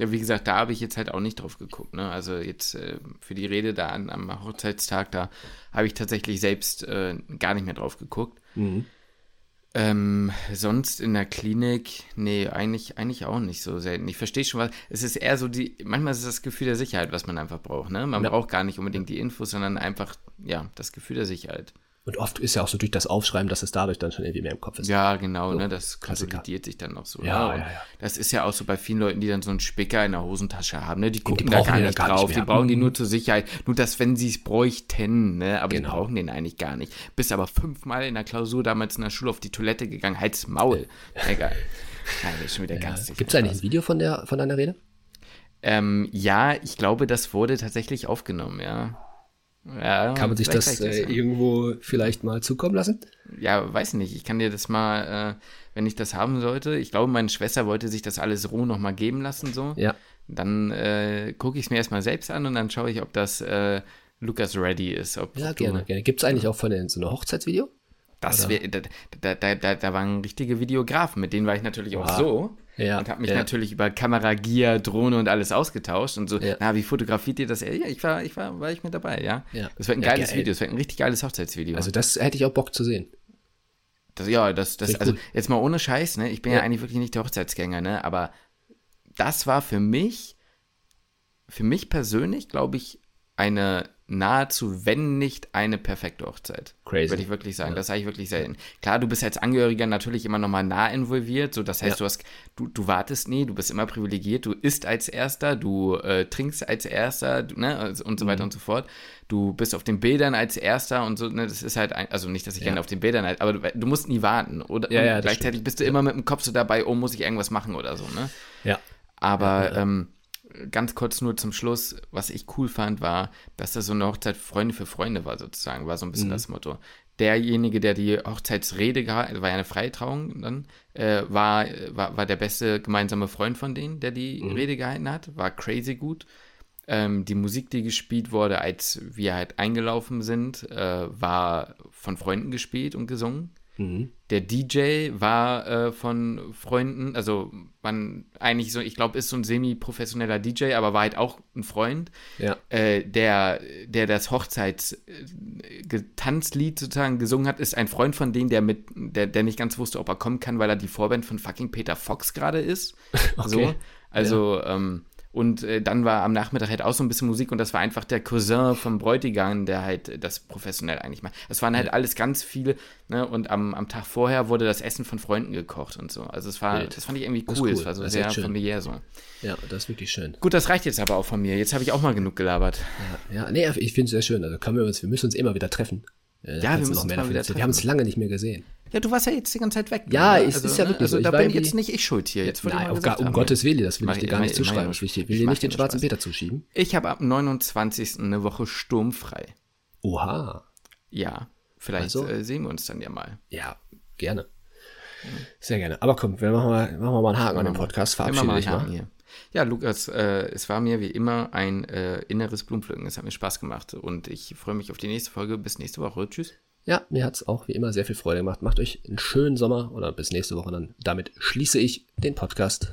Ja, wie gesagt, da habe ich jetzt halt auch nicht drauf geguckt. Ne? Also jetzt äh, für die Rede da an, am Hochzeitstag, da habe ich tatsächlich selbst äh, gar nicht mehr drauf geguckt. Mhm. Ähm, sonst in der Klinik, nee, eigentlich, eigentlich auch nicht so selten. Ich verstehe schon was. Es ist eher so die, manchmal ist es das Gefühl der Sicherheit, was man einfach braucht. Ne? Man ja. braucht gar nicht unbedingt die Infos, sondern einfach, ja, das Gefühl der Sicherheit. Und oft ist ja auch so durch das Aufschreiben, dass es dadurch dann schon irgendwie mehr im Kopf ist. Ja, genau, so, ne? Das konsolidiert sich dann noch so. Ja, ja, ja, Das ist ja auch so bei vielen Leuten, die dann so einen Spicker in der Hosentasche haben, ne? Die gucken die da gar nicht gar drauf. Nicht die brauchen die nur mhm. zur Sicherheit. Nur das, wenn sie es bräuchten, ne? Aber genau. die brauchen den eigentlich gar nicht. Bist aber fünfmal in der Klausur damals in der Schule auf die Toilette gegangen, halt's Maul. Egal. Ja, das ist schon wieder ja. Gibt es eigentlich ein Video von der von deiner Rede? Ähm, ja, ich glaube, das wurde tatsächlich aufgenommen, ja. Ja, kann man sich das äh, irgendwo vielleicht mal zukommen lassen? Ja, weiß nicht. Ich kann dir das mal, äh, wenn ich das haben sollte. Ich glaube, meine Schwester wollte sich das alles roh nochmal geben lassen, so. Ja. Dann äh, gucke ich es mir erstmal selbst an und dann schaue ich, ob das äh, Lukas ready ist. Ob, ja, gerne, gerne. Gibt es eigentlich auch von den, so ein Hochzeitsvideo? Das wär, da, da, da, da, waren richtige Videografen, mit denen war ich natürlich auch wow. so. Ja, und habe mich ja. natürlich über Kamera, Gear, Drohne und alles ausgetauscht und so. Ja. Na, wie fotografiert ihr das? Ja, ich war, ich war, war ich mit dabei, ja. Das wird ein geiles geil. Video, das wird ein richtig geiles Hochzeitsvideo. Also das hätte ich auch Bock zu sehen. Das, ja, das, das, also jetzt mal ohne Scheiß, ne? Ich bin ja. eigentlich wirklich nicht der Hochzeitsgänger, ne? Aber das war für mich, für mich persönlich, glaube ich, eine nahezu, wenn nicht eine perfekte Hochzeit. Crazy. Würde ich wirklich sagen. Ja. Das sage ich wirklich selten. Klar, du bist als Angehöriger natürlich immer nochmal nah involviert. So, das heißt, ja. du hast, du, du wartest nie, du bist immer privilegiert, du isst als Erster, du äh, trinkst als Erster, du, ne, und so weiter mhm. und so fort. Du bist auf den Bildern als Erster und so, ne, das ist halt, ein, also nicht, dass ich ja. gerne auf den Bildern halt, aber du, du musst nie warten. Oder ja, ja, gleichzeitig stimmt. bist du immer mit dem Kopf so dabei, oh, muss ich irgendwas machen oder so, ne? Ja. Aber, ähm, ganz kurz nur zum Schluss, was ich cool fand, war, dass das so eine Hochzeit Freunde für Freunde war, sozusagen, war so ein bisschen mhm. das Motto. Derjenige, der die Hochzeitsrede gehalten, war ja eine Freitrauung dann, äh, war, war, war der beste gemeinsame Freund von denen, der die mhm. Rede gehalten hat, war crazy gut. Ähm, die Musik, die gespielt wurde, als wir halt eingelaufen sind, äh, war von Freunden gespielt und gesungen. Mhm. Der DJ war äh, von Freunden, also man eigentlich so, ich glaube, ist so ein semi-professioneller DJ, aber war halt auch ein Freund, ja. äh, der, der das Hochzeitsgetanzlied sozusagen gesungen hat, ist ein Freund von denen, der mit, der, der nicht ganz wusste, ob er kommen kann, weil er die Vorband von fucking Peter Fox gerade ist. okay. So. Also, ja. ähm, und äh, dann war am Nachmittag halt auch so ein bisschen Musik und das war einfach der Cousin vom Bräutigam, der halt das professionell eigentlich macht. Das waren halt ja. alles ganz viele, ne? Und am, am Tag vorher wurde das Essen von Freunden gekocht und so. Also es war, Wild. das fand ich irgendwie cool. Das war so das sehr familiär so. Ja, das ist wirklich schön. Gut, das reicht jetzt aber auch von mir. Jetzt habe ich auch mal genug gelabert. Ja, ja nee, ich finde es sehr schön. Also können wir uns, wir müssen uns immer wieder treffen. Äh, ja, wir müssen uns wieder treffen. Wir haben es lange nicht mehr gesehen. Ja, du warst ja jetzt die ganze Zeit weg. Ja, ne? ist, also, ist ja ne? wirklich also, so. da bin jetzt nicht ich schuld hier. Jetzt Nein, gar, um. Gottes Willen, das will ich dir gar nicht zuschreiben. Ich will, will dir nicht den schwarzen Peter zuschieben. Ich habe ab 29. eine Woche sturmfrei. Oha. Ja, vielleicht also, äh, sehen wir uns dann ja mal. Ja, gerne. Sehr gerne. Aber komm, wir machen mal, machen wir mal einen Haken an den Podcast. Verabschiede dich mal. Hier. Ja, Lukas, äh, es war mir wie immer ein äh, inneres Blumenpflücken. Es hat mir Spaß gemacht und ich freue mich auf die nächste Folge. Bis nächste Woche. Tschüss. Ja, mir hat's auch wie immer sehr viel Freude gemacht. Macht euch einen schönen Sommer oder bis nächste Woche dann. Damit schließe ich den Podcast.